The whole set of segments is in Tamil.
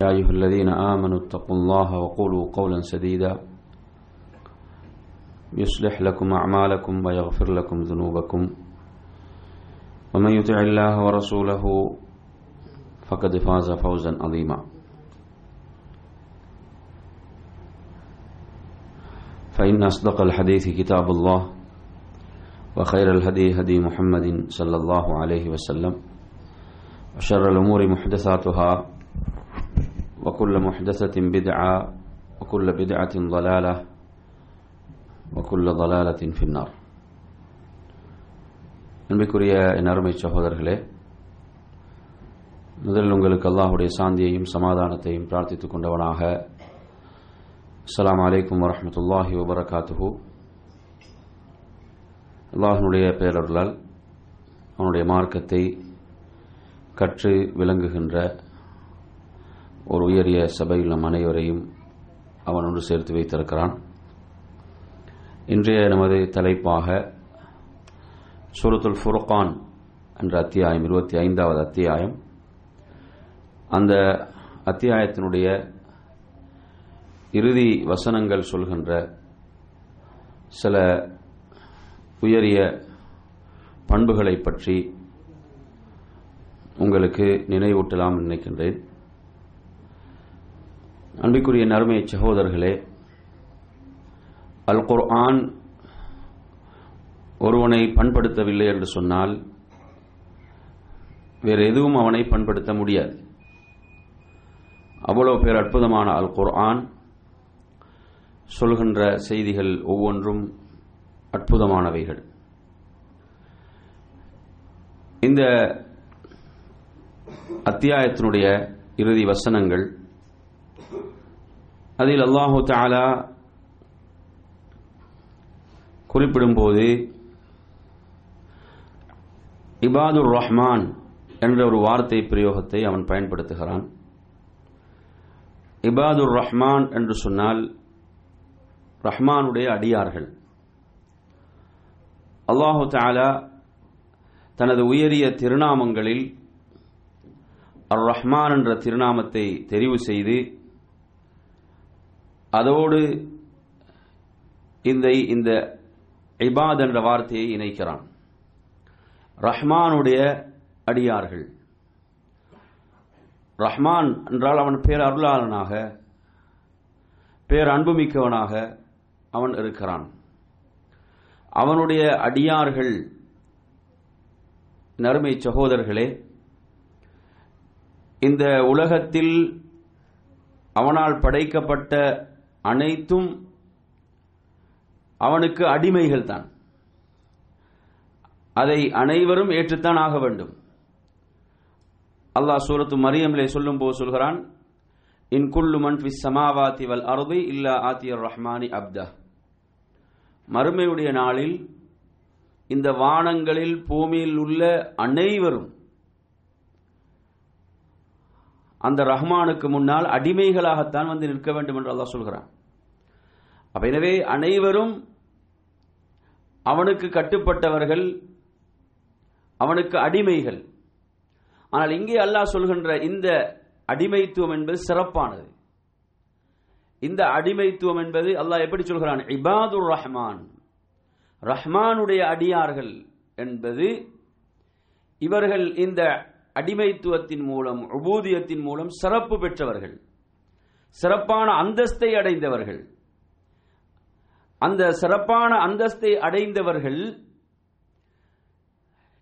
يا أيها الذين آمنوا اتقوا الله وقولوا قولا سديدا. يصلح لكم أعمالكم ويغفر لكم ذنوبكم. ومن يطع الله ورسوله فقد فاز فوزا عظيما. فإن أصدق الحديث كتاب الله وخير الهدي هدي محمد صلى الله عليه وسلم. وشر الأمور محدثاتها وكل محدثة بدعة وكل بدعة ضلالة وكل ضلالة في النار அன்பிற்குரிய என் அருமை சகோதரர்களே முதலில் உங்களுக்கு அல்லாஹுடைய சாந்தியையும் சமாதானத்தையும் பிரார்த்தித்துக் கொண்டவனாக அஸ்லாம் அலைக்கும் வரமத்துல்லாஹி வபரகாத்துஹூ அல்லாஹனுடைய பேரருளால் அவனுடைய மார்க்கத்தை கற்று விளங்குகின்ற ஒரு உயரிய சபையில் நம் அனைவரையும் அவன் ஒன்று சேர்த்து வைத்திருக்கிறான். இன்றைய நமது தலைப்பாக சூரத்துல் ஃபுர்கான் என்ற அத்தியாயம் இருபத்தி ஐந்தாவது அத்தியாயம். அந்த அத்தியாயத்தினுடைய இறுதி வசனங்கள் சொல்கின்ற சில உயரிய பண்புகளை பற்றி உங்களுக்கு நினைவூட்டலாம் நினைக்கின்றேன். அன்பிற்குரிய நறுமை சகோதரர்களே அல் குர்ஆன் ஒருவனை பண்படுத்தவில்லை என்று சொன்னால் வேறு எதுவும் அவனை பண்படுத்த முடியாது. அவ்வளவு பேர் அற்புதமான அல் குர்ஆன் சொல்கின்ற செய்திகள் ஒவ்வொன்றும் அற்புதமானவைகள். இந்த அத்தியாயத்தினுடைய இறுதி வசனங்கள் அதில் அல்லாஹு தாலா குறிப்பிடும்போது இபாதுர் ரஹ்மான் என்ற ஒரு வார்த்தை பிரயோகத்தை அவன் பயன்படுத்துகிறான். இபாதுர் ரஹ்மான் என்று சொன்னால் ரஹ்மானுடைய அடியார்கள். அல்லாஹு தாலா தனது உயரிய திருநாமங்களில் அர் ரஹ்மான் என்ற திருநாமத்தை தெரிவு செய்து அதோடு இந்த இந்த இபாத் என்ற வார்த்தையை இணைக்கிறான். ரஹ்மானுடைய அடியார்கள். ரஹ்மான் என்றால் அவன் பேர் அருளாளனாக பேர் அன்புமிக்கவனாக அவன் இருக்கிறான். அவனுடைய அடியார்கள் நறுமை சகோதரர்களே இந்த உலகத்தில் அவனால் படைக்கப்பட்ட அனைத்தும் அவனுக்கு அடிமைகள் தான் அதை அனைவரும் ஏற்றுத்தான் ஆக வேண்டும். அல்லாஹ் சூரத்து மரியம்லே சொல்லும் போது சொல்கிறான் இன் குல்லு மன் ஃபி சமாவாத்தி வல் அருதி இல்லா ஆத்தியர் ரஹ்மானி அப்தா. மறுமையுடைய நாளில் இந்த வானங்களில் பூமியில் உள்ள அனைவரும் அந்த ரஹ்மானுக்கு முன்னால் அடிமைகளாகத்தான் வந்து நிற்க வேண்டும் என்று அல்லாஹ் சொல்கிறான். அப்ப எனவே அனைவரும் அவனுக்கு கட்டுப்பட்டவர்கள் அவனுக்கு அடிமைகள். ஆனால் இங்கே அல்லாஹ் சொல்கின்ற இந்த அடிமைத்துவம் என்பது சிறப்பானது. இந்த அடிமைத்துவம் என்பது அல்லாஹ் எப்படி சொல்கிறான்? இபாதுர் ரஹ்மான். ரஹ்மானுடைய அடியார்கள் என்பது இவர்கள் இந்த அடிமைத்துவத்தின் மூலம் உபூதியத்தின் மூலம் சிறப்பு பெற்றவர்கள் சிறப்பான அந்தஸ்தை அடைந்தவர்கள். அந்த சிறப்பான அந்தஸ்தை அடைந்தவர்கள்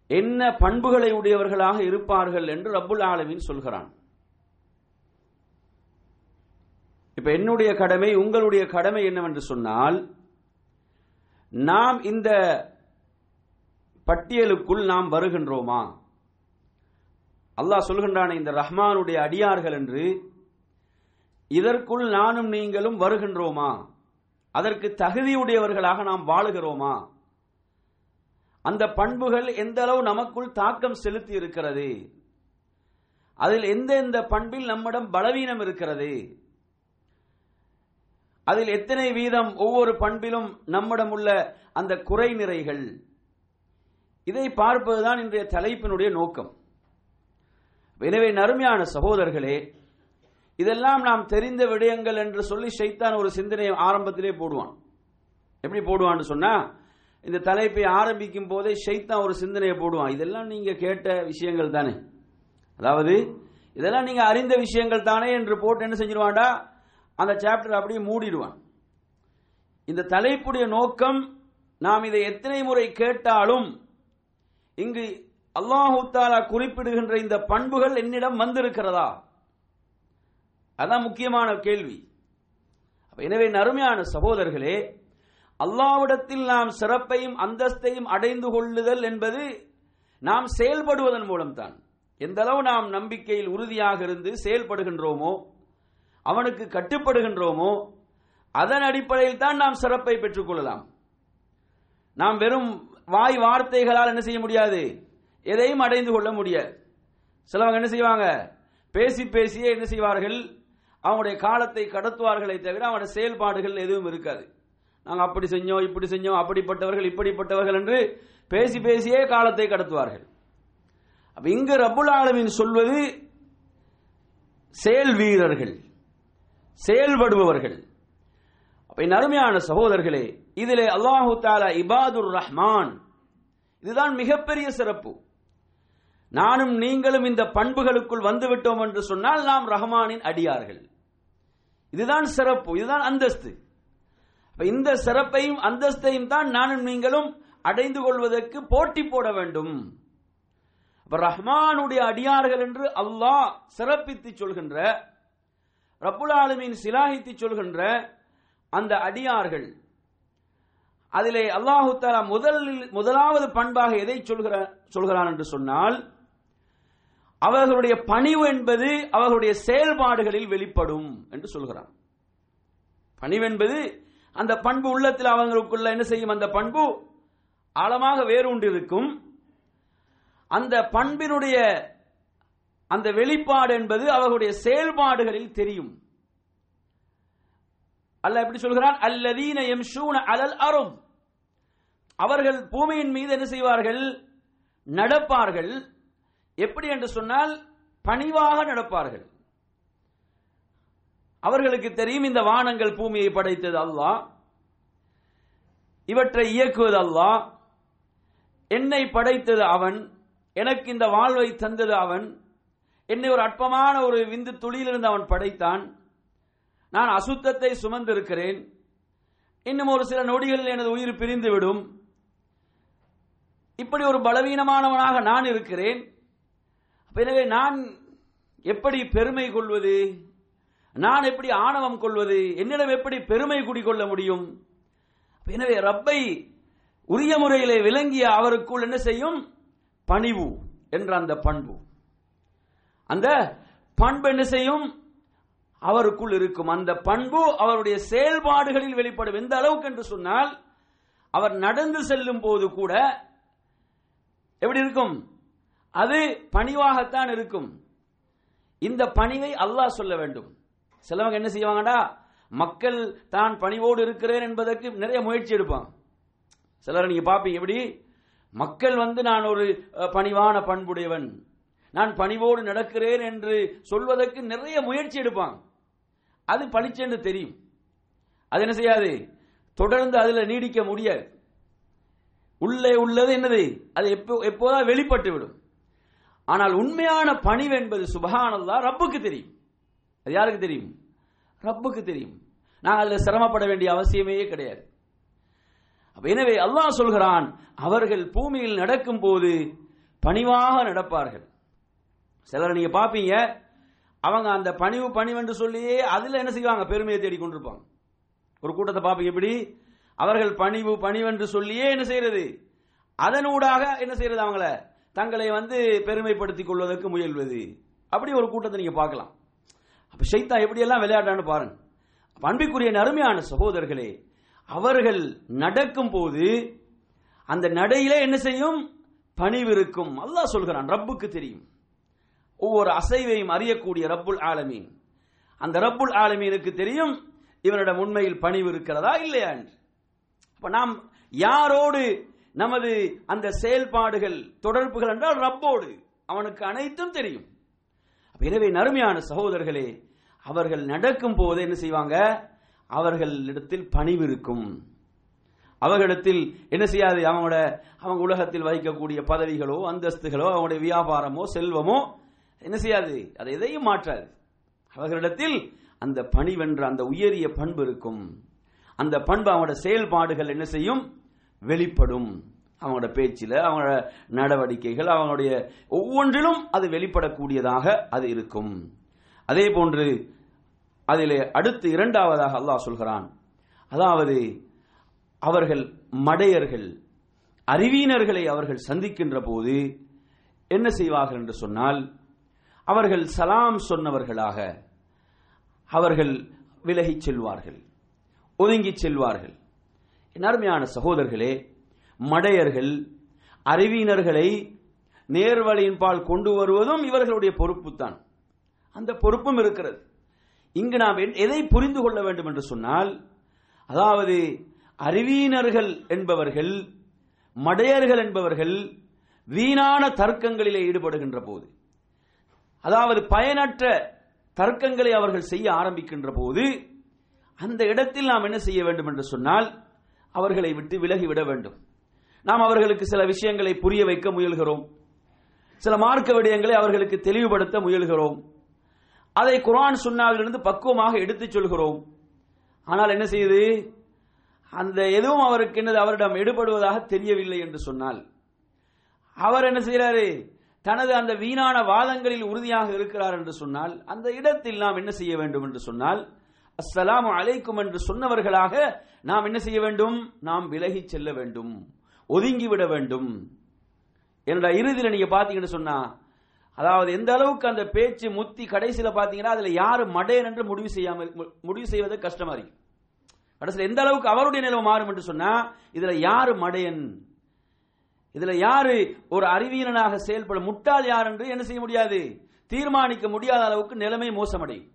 என்ன பண்புகளை உடையவர்களாக இருப்பார்கள் என்று ரப்புல் ஆலமின் சொல்கிறான். இப்ப என்னுடைய கடமை உங்களுடைய கடமை என்னவென்று சொன்னால் நாம் இந்த பட்டியலுக்குள் நாம் வருகின்றோமா? அல்லாஹ் சொல்கின்றான இந்த ரஹ்மானுடைய அடியார்கள் என்று இதற்குள் நானும் நீங்களும் வருகின்றோமா? அதற்கு தகுதியுடையவர்களாக நாம் வாழுகிறோமா? அந்த பண்புகள் எந்த அளவு நமக்குள் தாக்கம் செலுத்தி இருக்கிறது? அதில் எந்த எந்த பண்பில் நம்மிடம் பலவீனம் இருக்கிறது? அதில் எத்தனை வீதம் ஒவ்வொரு பண்பிலும் நம்மிடம் உள்ள அந்த குறை நிறைகள் இதை பார்ப்பதுதான் இன்றைய தலைப்பினுடைய நோக்கம். எனவே நறுமையான சகோதரர்களே இதெல்லாம் நாம் தெரிந்த விடயங்கள் என்று சொல்லி ஷைத்தான் ஒரு சிந்தனையை ஆரம்பத்திலே போடுவான். எப்படி போடுவான்னு சொன்னா இந்த தலைப்பை ஆரம்பிக்கும் போதே ஷைத்தான் ஒரு சிந்தனையை போடுவான். இதெல்லாம் நீங்க கேட்ட விஷயங்கள் தானே. அதாவது இதெல்லாம் நீங்க அறிந்த விஷயங்கள் தானே என்று போட்டு என்ன செஞ்சிருவான்டா? அந்த சாப்டர் அப்படியே மூடிடுவான். இந்த தலைப்புடைய நோக்கம் நாம் இதை எத்தனை முறை கேட்டாலும் இங்கு அல்லாஹு தாலா குறிப்பிடுகின்ற இந்த பண்புகள் என்னிடம் வந்திருக்கிறதா? அதான் முக்கியமான கேள்வி. எனவே நறுமையான சகோதரர்களே அல்லாவிடத்தில் நாம் சிறப்பையும் அந்தஸ்தையும் அடைந்து கொள்ளுதல் என்பது நாம் செயல்படுவதன் மூலம்தான். எந்த அளவு நாம் நம்பிக்கையில் உறுதியாக இருந்து செயல்படுகின்றோமோ அவனுக்கு கட்டுப்படுகின்றோமோ அதன் அடிப்படையில் தான் நாம் சிறப்பை பெற்றுக்கொள்ளலாம் நாம் வெறும் வாய் வார்த்தைகளால் என்ன செய்ய முடியாது? எதையும் அடைந்து கொள்ள முடியாது. சிலவங்க என்ன செய்வாங்க? பேசி பேசியே என்ன செய்வார்கள்? அவங்களுடைய காலத்தை கடத்துவார்களை தவிர அவனுடைய செயல்பாடுகள் எதுவும் இருக்காது. நாங்கள் அப்படி செஞ்சோம் இப்படி செஞ்சோம் அப்படிப்பட்டவர்கள் இப்படிப்பட்டவர்கள் என்று பேசி பேசியே காலத்தை கடத்துவார்கள். அப்ப இங்கு ரபுல் ஆலமின் சொல்வது செயல் வீரர்கள் செயல்படுபவர்கள். அப்ப அருமையான சகோதரர்களே இதிலே அல்லாஹு தாலா இபாதுர் ரஹ்மான் இதுதான் மிகப்பெரிய சிறப்பு. நானும் நீங்களும் இந்த பண்புகளுக்குள் வந்துவிட்டோம் என்று சொன்னால் நாம் ரஹ்மானின் அடியார்கள். இதுதான் சிறப்பு இதுதான் அந்தஸ்து. இந்த சிறப்பையும் அந்தஸ்தையும் தான் நானும் நீங்களும் அடைந்து கொள்வதற்கு போட்டி போட வேண்டும். ரஹ்மானுடைய அடியார்கள் என்று அல்லாஹ் சிறப்பித்து சொல்கின்ற ரப்புல் ஆலமின் சிலாகித்து சொல்கின்ற அந்த அடியார்கள். அதிலே அல்லாஹு தாலா முதலில் முதலாவது பண்பாக எதை சொல்கிற சொல்கிறான் என்று சொன்னால் அவர்களுடைய பணிவு என்பது அவர்களுடைய செயல்பாடுகளில் வெளிப்படும் என்று சொல்கிறான். பணிவு என்பது அந்த பண்பு உள்ளத்தில் அவங்களுக்குள்ள என்ன செய்யும்? அந்த பண்பு ஆழமாக வேரூன்றிருக்கும். இருக்கும் அந்த பண்பினுடைய அந்த வெளிப்பாடு என்பது அவர்களுடைய செயல்பாடுகளில் தெரியும். அல்ல எப்படி சொல்கிறான்? அல்லதீன எம்ஷூன அலல் அரும். அவர்கள் பூமியின் மீது என்ன செய்வார்கள்? நடப்பார்கள். எப்படி என்று சொன்னால் பணிவாக நடப்பார்கள். அவர்களுக்கு தெரியும் இந்த வானங்கள் பூமியை படைத்தது அல்லாஹ். இவற்றை இயக்குவது அல்லாஹ். என்னை படைத்தது அவன். எனக்கு இந்த வாழ்வை தந்தது அவன். என்னை ஒரு அற்பமான ஒரு விந்து துளியிலிருந்து அவன் படைத்தான். நான் அசுத்தத்தை சுமந்திருக்கிறேன். இன்னும் ஒரு சில நொடிகளில் எனது உயிர் பிரிந்துவிடும். இப்படி ஒரு பலவீனமானவனாக நான் இருக்கிறேன். எனவே நான் எப்படி பெருமை கொள்வது? நான் எப்படி ஆணவம் கொள்வது? என்னிடம் எப்படி பெருமை குடிகொள்ள முடியும்? எனவே ரப்பை உரிய முறையிலே விளங்கிய அவருக்குள் என்ன செய்யும்? பணிவு என்ற அந்த பண்பு. அந்த பண்பு என்ன செய்யும்? அவருக்குள் இருக்கும். அந்த பண்பு அவருடைய செயல்பாடுகளில் வெளிப்படும். எந்த அளவுக்கு என்று சொன்னால் அவர் நடந்து செல்லும் போது கூட எப்படி இருக்கும்? அது பணிவாகத்தான் இருக்கும். இந்த பணிவை அல்லாஹ் சொல்ல வேண்டும். சிலவங்க என்ன செய்வாங்கடா? மக்கள் தான் பணிவோடு இருக்கிறேன் என்பதற்கு நிறைய முயற்சி எடுப்பான் சிலர் நீங்க பாப்பீங்க எப்படி? மக்கள் வந்து நான் ஒரு பணிவான பண்புடையவன். நான் பணிவோடு நடக்கிறேன் என்று சொல்வதற்கு நிறைய முயற்சி எடுப்பான் அது பளிச்சென்று தெரியும். அது என்ன செய்யாது? தொடர்ந்து அதுல நீடிக்க முடியாது. உள்ளே உள்ளது என்னது? அது எப்போ எப்போதான் வெளிப்பட்டு விடும் ஆனால் உண்மையான பணிவு என்பது சுபகானல்லா ரப்புக்கு தெரியும். அது யாருக்கு தெரியும்? ரப்புக்கு தெரியும். நான் அதில் சிரமப்பட வேண்டிய அவசியமே கிடையாது. எனவே அல்லாஹ் சொல்கிறான் அவர்கள் பூமியில் நடக்கும் போது பணிவாக நடப்பார்கள். சிலர் நீங்க பாப்பீங்க அவங்க அந்த பணிவு பணிவென்று சொல்லியே அதுல என்ன செய்வாங்க? பெருமையை தேடி கொண்டிருப்பாங்க. ஒரு கூட்டத்தை பாப்பீங்க எப்படி? அவர்கள் பணிவு பணிவென்று சொல்லியே என்ன செய்யறது? அதனூடாக என்ன செய்யறது அவங்கள? தங்களை வந்து பெருமைப்படுத்திக் கொள்வதற்கு முயல்வது. அப்படி ஒரு கூட்டத்தை நீங்க பார்க்கலாம். அப்ப ஷைத்தா எப்படியெல்லாம் விளையாட்டான்னு பாருங்க. அன்பிக்குரிய அருமையான சகோதரர்களே அவர்கள் நடக்கும் போது அந்த நடையிலே என்ன செய்யும்? பணிவு இருக்கும். அல்லாஹ் சொல்கிறான் ரப்புக்கு தெரியும். ஒவ்வொரு அசைவையும் அறியக்கூடிய ரப்புல் ஆலமீன். அந்த ரப்புல் ஆலமீனுக்கு தெரியும் இவனிடம் உண்மையில் பணிவு இருக்கிறதா இல்லையா என்று. அப்ப நாம் யாரோடு நமது அந்த செயல்பாடுகள் தொடர்புகள் என்றால் ரப்போடு. அவனுக்கு அனைத்தும் தெரியும். எனவே நறுமையான சகோதரர்களே அவர்கள் நடக்கும் போது என்ன செய்வாங்க? அவர்களிடத்தில் பணிவு இருக்கும். அவர்களிடத்தில் என்ன செய்யாது? அவங்களோட அவங்க உலகத்தில் வகிக்கக்கூடிய பதவிகளோ அந்தஸ்துகளோ அவங்களுடைய வியாபாரமோ செல்வமோ என்ன செய்யாது? அதை எதையும் மாற்றாது. அவர்களிடத்தில் அந்த பணிவென்ற அந்த உயரிய பண்பு இருக்கும். அந்த பண்பு அவங்களோட செயல்பாடுகள் என்ன செய்யும்? வெளிப்படும். அவங்களோட பேச்சில் அவங்களோட நடவடிக்கைகள் அவங்களுடைய ஒவ்வொன்றிலும் அது வெளிப்படக்கூடியதாக அது இருக்கும். அதே போன்று அதிலே அடுத்து இரண்டாவதாக அல்லாஹ் சொல்கிறான். அதாவது அவர்கள் மடையர்கள் அறிவீனர்களை அவர்கள் சந்திக்கின்ற போது என்ன செய்வார்கள் என்று சொன்னால் அவர்கள் சலாம் சொன்னவர்களாக அவர்கள் விலகிச் செல்வார்கள் ஒதுங்கிச் செல்வார்கள். அருமையான சகோதரர்களே மடையர்கள் அறிவீனர்களை நேர்வழியின் பால் கொண்டு வருவதும் இவர்களுடைய பொறுப்பு தான் அந்த பொறுப்பும் இருக்கிறது. இங்கு நாம் எதை புரிந்து கொள்ள வேண்டும் என்று சொன்னால் அதாவது அறிவீனர்கள் என்பவர்கள் மடையர்கள் என்பவர்கள் வீணான தர்க்கங்களிலே ஈடுபடுகின்ற போது அதாவது பயனற்ற தர்க்கங்களை அவர்கள் செய்ய ஆரம்பிக்கின்ற போது அந்த இடத்தில் நாம் என்ன செய்ய வேண்டும் என்று சொன்னால் அவர்களை விட்டு விலகிவிட வேண்டும். நாம் அவர்களுக்கு சில விஷயங்களை புரிய வைக்க முயல்கிறோம். சில மார்க்க விடயங்களை அவர்களுக்கு தெளிவுபடுத்த முயல்கிறோம். அதை குரான் சுன்னாவிலிருந்து பக்குவமாக எடுத்துச் சொல்கிறோம். ஆனால் என்ன செய்யுது அந்த எதுவும் அவருக்கு என்னது? அவரிடம் எடுபடுவதாக தெரியவில்லை என்று சொன்னால். அவர் என்ன செய்கிறாரு? தனது அந்த வீணான வாதங்களில் உறுதியாக இருக்கிறார் என்று சொன்னால் அந்த இடத்தில் நாம் என்ன செய்ய வேண்டும் என்று சொன்னால் அஸ்ஸலாமு அலைக்கும் என்று சொன்னவர்களாக நாம் என்ன செய்ய வேண்டும்? நாம் விலகி செல்ல வேண்டும். ஒதுங்கி விட வேண்டும். என்னோட இறுதியில் நீங்க பாத்தீங்கன்னு சொன்னா அதாவது எந்த அளவுக்கு அந்த பேச்சு முத்தி கடைசியில பாத்தீங்கன்னா அதுல யாரு மடையன் என்று முடிவு செய்யாம முடிவு செய்வது கஷ்டமா இருக்கு. கடைசியில் எந்த அளவுக்கு அவருடைய நிலவு மாறும் என்று சொன்னா இதுல யாரு மடையன்? இதுல யாரு ஒரு அறிவியலனாக செயல்படும் முட்டாள் யார் என்று என்ன செய்ய முடியாது? தீர்மானிக்க முடியாத அளவுக்கு நிலைமை மோசமடையும்.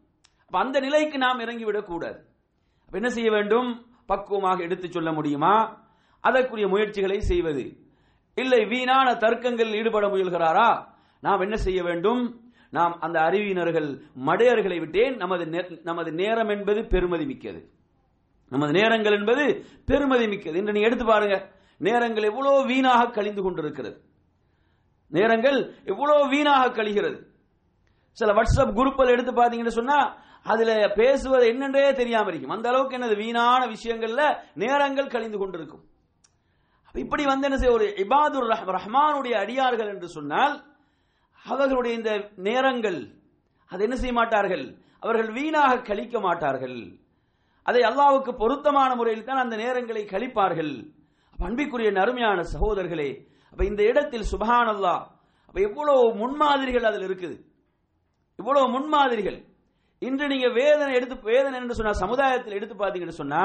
அந்த நிலைக்கு நாம் இறங்கிவிடக் கூடாது என்ன செய்ய வேண்டும்? பக்குவமாக எடுத்துச் சொல்ல முடியுமா? அதற்குரிய முயற்சிகளை செய்வது. இல்லை வீணான தர்க்கங்களில் ஈடுபட முயல்கிறாரா? நாம் என்ன செய்ய வேண்டும்? நாம் அந்த அறிவியினர்கள் மடையர்களை விட்டேன். நமது நமது நேரம் என்பது பெருமதி மிக்கது. நமது நேரங்கள் என்பது பெருமதி மிக்கது. என்று நீங்க எடுத்து பாருங்க. நேரங்கள் எவ்வளவு வீணாக கழிந்து கொண்டிருக்கிறது. நேரங்கள் எவ்வளவு வீணாக கழிகிறது. சில வாட்ஸ்அப் குரூப்பில் எடுத்து பார்த்தீங்கன்னு சொன்னா அதுல பேசுவது என்னன்றே தெரியாம இருக்கும். அந்த அளவுக்கு என்னது? வீணான விஷயங்கள்ல நேரங்கள் கழிந்து கொண்டிருக்கும். இப்படி வந்து என்ன செய்ய ஒரு இபாதுர் ரஹ்மானுடைய அடியார்கள் என்று சொன்னால் அவர்களுடைய இந்த நேரங்கள் அதை என்ன செய்ய மாட்டார்கள்? அவர்கள் வீணாக கழிக்க மாட்டார்கள். அதை அல்லாவுக்கு பொருத்தமான முறையில் தான் அந்த நேரங்களை கழிப்பார்கள். அன்பிக்குரிய நறுமையான சகோதரர்களே அப்ப இந்த இடத்தில் சுபஹான் அல்லாஹ் அப்ப எவ்வளவு முன்மாதிரிகள் அதில் இருக்குது. இவ்வளவு முன்மாதிரிகள். இன்று நீங்க வேதனை எடுத்து வேதனை என்று சொன்னா சமுதாயத்தில் எடுத்து பார்த்தீங்கன்னு சொன்னா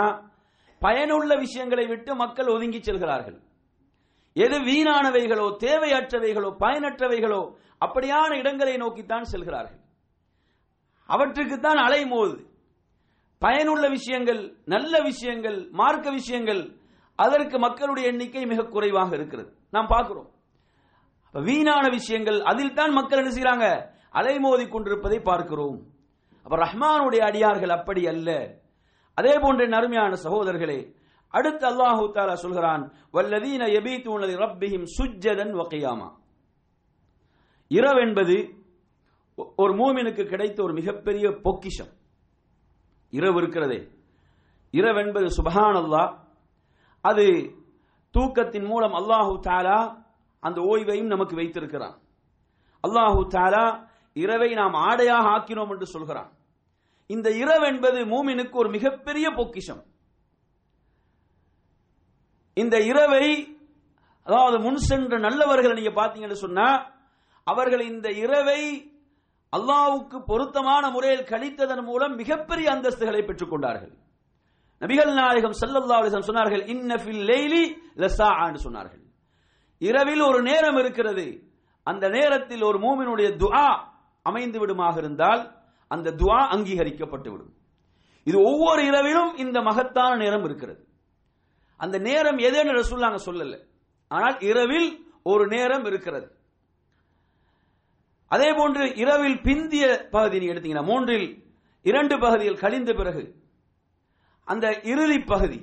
பயனுள்ள விஷயங்களை விட்டு மக்கள் ஒதுங்கி செல்கிறார்கள். எது வீணானவைகளோ தேவையற்றவைகளோ பயனற்றவைகளோ அப்படியான இடங்களை நோக்கித்தான் செல்கிறார்கள். அவற்றுக்குத்தான் அலைமோது பயனுள்ள விஷயங்கள் நல்ல விஷயங்கள் மார்க்க விஷயங்கள் அதற்கு மக்களுடைய எண்ணிக்கை மிக குறைவாக இருக்கிறது. நாம் பார்க்கிறோம். வீணான விஷயங்கள் அதில் தான் மக்கள் என்ன செய்கிறாங்க அலைமோதி கொண்டிருப்பதை பார்க்கிறோம். அப்ப ரஹ்மானுடைய அடியார்கள் அப்படி அல்ல. அதே போன்ற நறுமையான சகோதரர்களே அடுத்து அல்லாஹு தாலா சொல்கிறான் வல்லதீன யபீத்தூன ரப்பிஹிம் சுஜ்ஜதன் வகையாமா இரவு என்பது ஒ- ஒரு மூமினுக்கு கிடைத்த ஒரு மிகப்பெரிய பொக்கிஷம். இரவு இருக்கிறதே. இரவு என்பது சுபஹான் அல்லாஹ் அது தூக்கத்தின் மூலம் அல்லாஹு தாலா அந்த ஓய்வையும் நமக்கு வைத்திருக்கிறான். அல்லாஹு தாலா இரவை நாம் ஆடையாக ஆக்கினோம் என்று சொல்கிறான். இந்த இரவு என்பது மூமினுக்கு ஒரு மிகப்பெரிய பொக்கிஷம். இந்த இரவை அதாவது முன் சென்ற நல்லவர்களை நீங்க பாத்தீங்கன்னு சொன்னா அவர்கள் இந்த இரவை அல்லாவுக்கு பொருத்தமான முறையில் கழித்ததன் மூலம் மிகப்பெரிய அந்தஸ்துகளை பெற்றுக் கொண்டார்கள். நபிகள் நாயகம் ஸல்லல்லாஹு சொன்னார்கள் இன்னஃபில் ஃபில் லைலி ஆண்டு சொன்னார்கள். இரவில் ஒரு நேரம் இருக்கிறது. அந்த நேரத்தில் ஒரு மூமினுடைய துஆ அமைந்து விடுமாக இருந்தால் அந்த துவா அங்கீகரிக்கப்பட்டு விடும் இது ஒவ்வொரு இரவிலும் இந்த மகத்தான நேரம் இருக்கிறது. அந்த நேரம் எதுன்னு ரசூலுல்லாஹ் சொல்லல. ஆனால் இரவில் ஒரு நேரம் இருக்கிறது. அதே போன்று இரவில் பிந்திய பகுதி நீங்க எடுத்தீங்கன்னா மூன்றில் இரண்டு பகுதிகள் கழிந்த பிறகு அந்த இறுதி பகுதி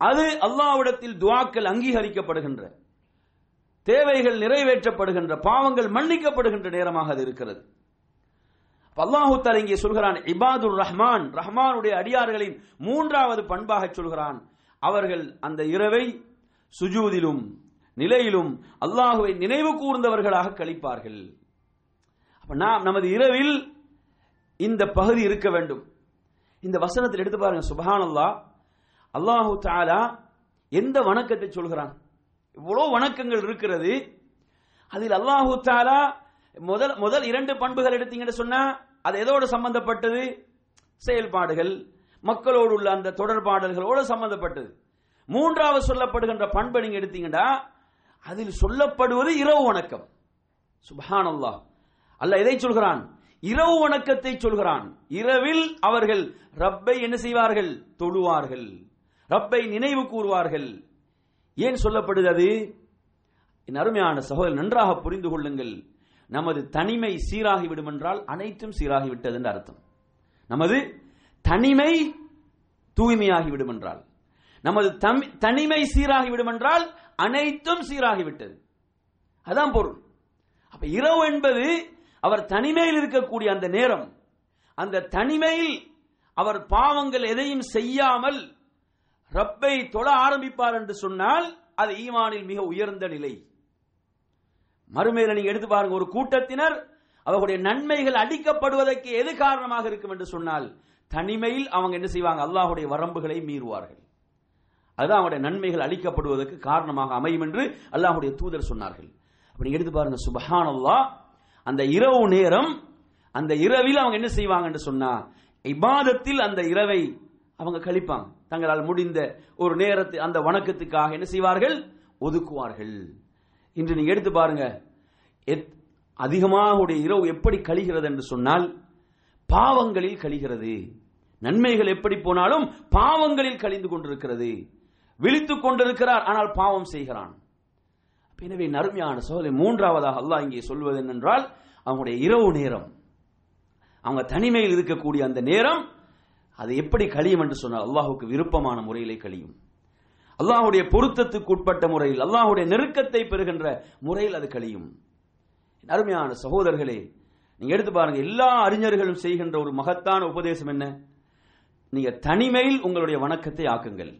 அது அல்லாஹ்விடத்தில் துவாக்கள் அங்கீகரிக்கப்படுகின்ற தேவைகள் நிறைவேற்றப்படுகின்ற பாவங்கள் மன்னிக்கப்படுகின்ற நேரமாக அது இருக்கிறது. அல்லாஹு தஆலா இங்கே சொல்கிறான் இபாதுர் ரஹ்மான் ரஹ்மானுடைய அடியார்களின் மூன்றாவது பண்பாக சொல்கிறான். அவர்கள் அந்த இரவை சுஜூதிலும் நிலையிலும் அல்லாஹுவை நினைவு கூர்ந்தவர்களாக கழிப்பார்கள். அப்ப நாம் நமது இரவில் இந்த பகுதி இருக்க வேண்டும். இந்த வசனத்தில் எடுத்து பாருங்க சுபஹானல்லாஹ். அல்லாஹு தாலா எந்த வணக்கத்தை சொல்கிறான்? இவ்வளவு வணக்கங்கள் இருக்கிறது. அதில் அல்லாஹு தாலா முதல் முதல் இரண்டு பண்புகள் எடுத்தீங்கன்னு சொன்னா அது எதோடு சம்பந்தப்பட்டது? செயல்பாடுகள். மக்களோடு உள்ள அந்த தொடர்பாடல்களோடு சம்பந்தப்பட்டது. மூன்றாவது சொல்லப்படுகின்ற பண்பை நீங்க எடுத்தீங்கன்னா அதில் சொல்லப்படுவது இரவு வணக்கம். சுபஹான் அல்லாஹ் எதை சொல்கிறான்? இரவு வணக்கத்தை சொல்கிறான். இரவில் அவர்கள் ரப்பை என்ன செய்வார்கள்? தொழுவார்கள். ரப்பை நினைவு கூறுவார்கள். ஏன் சொல்லப்படுகிறது? என் அருமையான சகோதரர் நன்றாக புரிந்து கொள்ளுங்கள். நமது தனிமை சீராகிவிடும் என்றால் அனைத்தும் சீராகிவிட்டது என்று அர்த்தம். நமது தனிமை தூய்மையாகிவிடும் என்றால் நமது தனிமை சீராகிவிடும் என்றால் அனைத்தும் சீராகிவிட்டது. அதான் பொருள். அப்ப இரவு என்பது அவர் தனிமையில் இருக்கக்கூடிய அந்த நேரம். அந்த தனிமையில் அவர் பாவங்கள் எதையும் செய்யாமல் ரப்பை தொழ ஆரம்பிப்பார் என்று சொன்னால் அது ஈமானில் மிக உயர்ந்த நிலை. மறுமையில நீங்க எடுத்து பாருங்க ஒரு கூட்டத்தினர் அவர்களுடைய நன்மைகள் அடிக்கப்படுவதற்கு எது காரணமாக இருக்கும் என்று சொன்னால் தனிமையில் அவங்க என்ன செய்வாங்க? அல்லாஹுடைய வரம்புகளை மீறுவார்கள். அதுதான் அவருடைய நன்மைகள் அளிக்கப்படுவதற்கு காரணமாக அமையும் என்று அல்லாஹுடைய தூதர் சொன்னார்கள். அப்படி எடுத்து பாருங்க சுபஹானல்லாஹ் அந்த இரவு நேரம் அந்த இரவில் அவங்க என்ன செய்வாங்க என்று சொன்னா இபாதத்தில் அந்த இரவை அவங்க கழிப்பாங்க. தங்களால் முடிந்த ஒரு நேரத்தை அந்த வணக்கத்துக்காக என்ன செய்வார்கள்? ஒதுக்குவார்கள். இன்று நீங்க எடுத்து பாருங்க. எத்- அதிகமாக உடைய இரவு எப்படி கழிகிறது என்று சொன்னால் பாவங்களில் கழிகிறது. நன்மைகள் எப்படி போனாலும் பாவங்களில் கழிந்து கொண்டிருக்கிறது. விழித்துக் கொண்டிருக்கிறார் ஆனால் பாவம் செய்கிறான். எனவே நறுமையான சோதனை மூன்றாவதாக அல்லாஹ் இங்கே சொல்வது என்னென்றால் அவங்களுடைய இரவு நேரம். அவங்க தனிமையில் இருக்கக்கூடிய அந்த நேரம் அது எப்படி கழியும் என்று சொன்னால் அல்லாஹுக்கு விருப்பமான முறையிலே கழியும். அல்லாஹ்வுடைய பொருத்தத்துக்கு உட்பட்ட முறையில் அல்லாஹுடைய நெருக்கத்தை பெறுகின்ற முறையில் அது கழியும். அருமையான சகோதரர்களே நீங்க எடுத்து பாருங்க எல்லா அறிஞர்களும் செய்கின்ற ஒரு மகத்தான உபதேசம் என்ன? நீங்க தனிமையில் உங்களுடைய வணக்கத்தை ஆக்குங்கள்.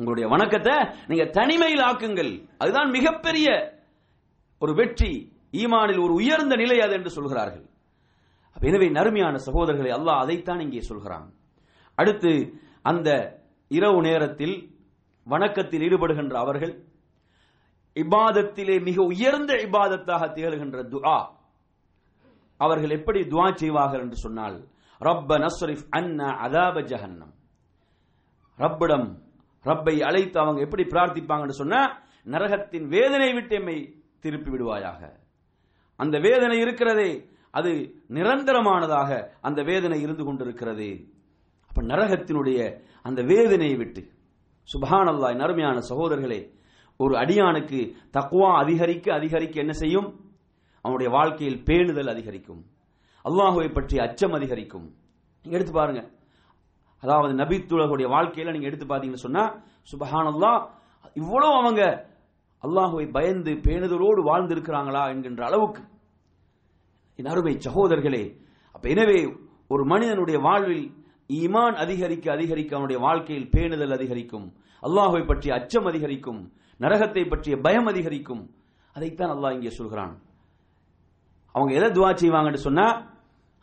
உங்களுடைய வணக்கத்தை நீங்க தனிமையில் ஆக்குங்கள். அதுதான் மிகப்பெரிய ஒரு வெற்றி ஈமானில் ஒரு உயர்ந்த நிலை அது என்று சொல்கிறார்கள். எனவே நறுமையான சகோதரர்களை அல்லாஹ் அதைத்தான் இங்கே சொல்கிறான். அடுத்து அந்த இரவு நேரத்தில் வணக்கத்தில் ஈடுபடுகின்ற அவர்கள் இபாதத்திலே மிக உயர்ந்த இபாதத்தாக திகழ்கின்ற துஆ அவர்கள் எப்படி துவா செய்வார்கள் என்று சொன்னால் ரப்ப நஸ்ரிஃப் அன்னா அதாப ஜஹன்னம். ரப்பிடம் ரப்பை அழைத்து அவங்க எப்படி பிரார்த்திப்பாங்கன்னு சொன்னா நரகத்தின் வேதனை விட்டு எம்மை திருப்பி விடுவாயாக. அந்த வேதனை இருக்கிறதே அது நிரந்தரமானதாக அந்த வேதனை இருந்து கொண்டிருக்கிறது. அப்ப நரகத்தினுடைய அந்த வேதனையை விட்டு சுபஹானல்லாஹ் நருமையான சகோதரர்களே ஒரு அடியானுக்கு தக்குவா அதிகரிக்க அதிகரிக்க என்ன செய்யும்? அவனுடைய வாழ்க்கையில் பேணுதல் அதிகரிக்கும். அல்லாஹுவை பற்றி அச்சம் அதிகரிக்கும். நீங்க எடுத்து பாருங்க. அதாவது நபித்துலகுடைய வாழ்க்கையில நீங்க எடுத்து பாத்தீங்கன்னு சொன்னா சுபஹானல்லா இவ்வளவு அவங்க அல்லாஹுவை பயந்து பேணுதலோடு வாழ்ந்திருக்கிறாங்களா என்கின்ற அளவுக்கு என் அருமை சகோதரர்களே அப்ப எனவே ஒரு மனிதனுடைய வாழ்வில் ஈமான் அதிகரிக்க அதிகரிக்க அவனுடைய வாழ்க்கையில் பேணுதல் அதிகரிக்கும் அல்லாஹுவை பற்றிய அச்சம் அதிகரிக்கும் நரகத்தை பற்றிய பயம் அதிகரிக்கும். அதைத்தான் அல்லாஹ் இங்கே சொல்கிறான். அவங்க எதை துவா செய்வாங்கன்னு சொன்னா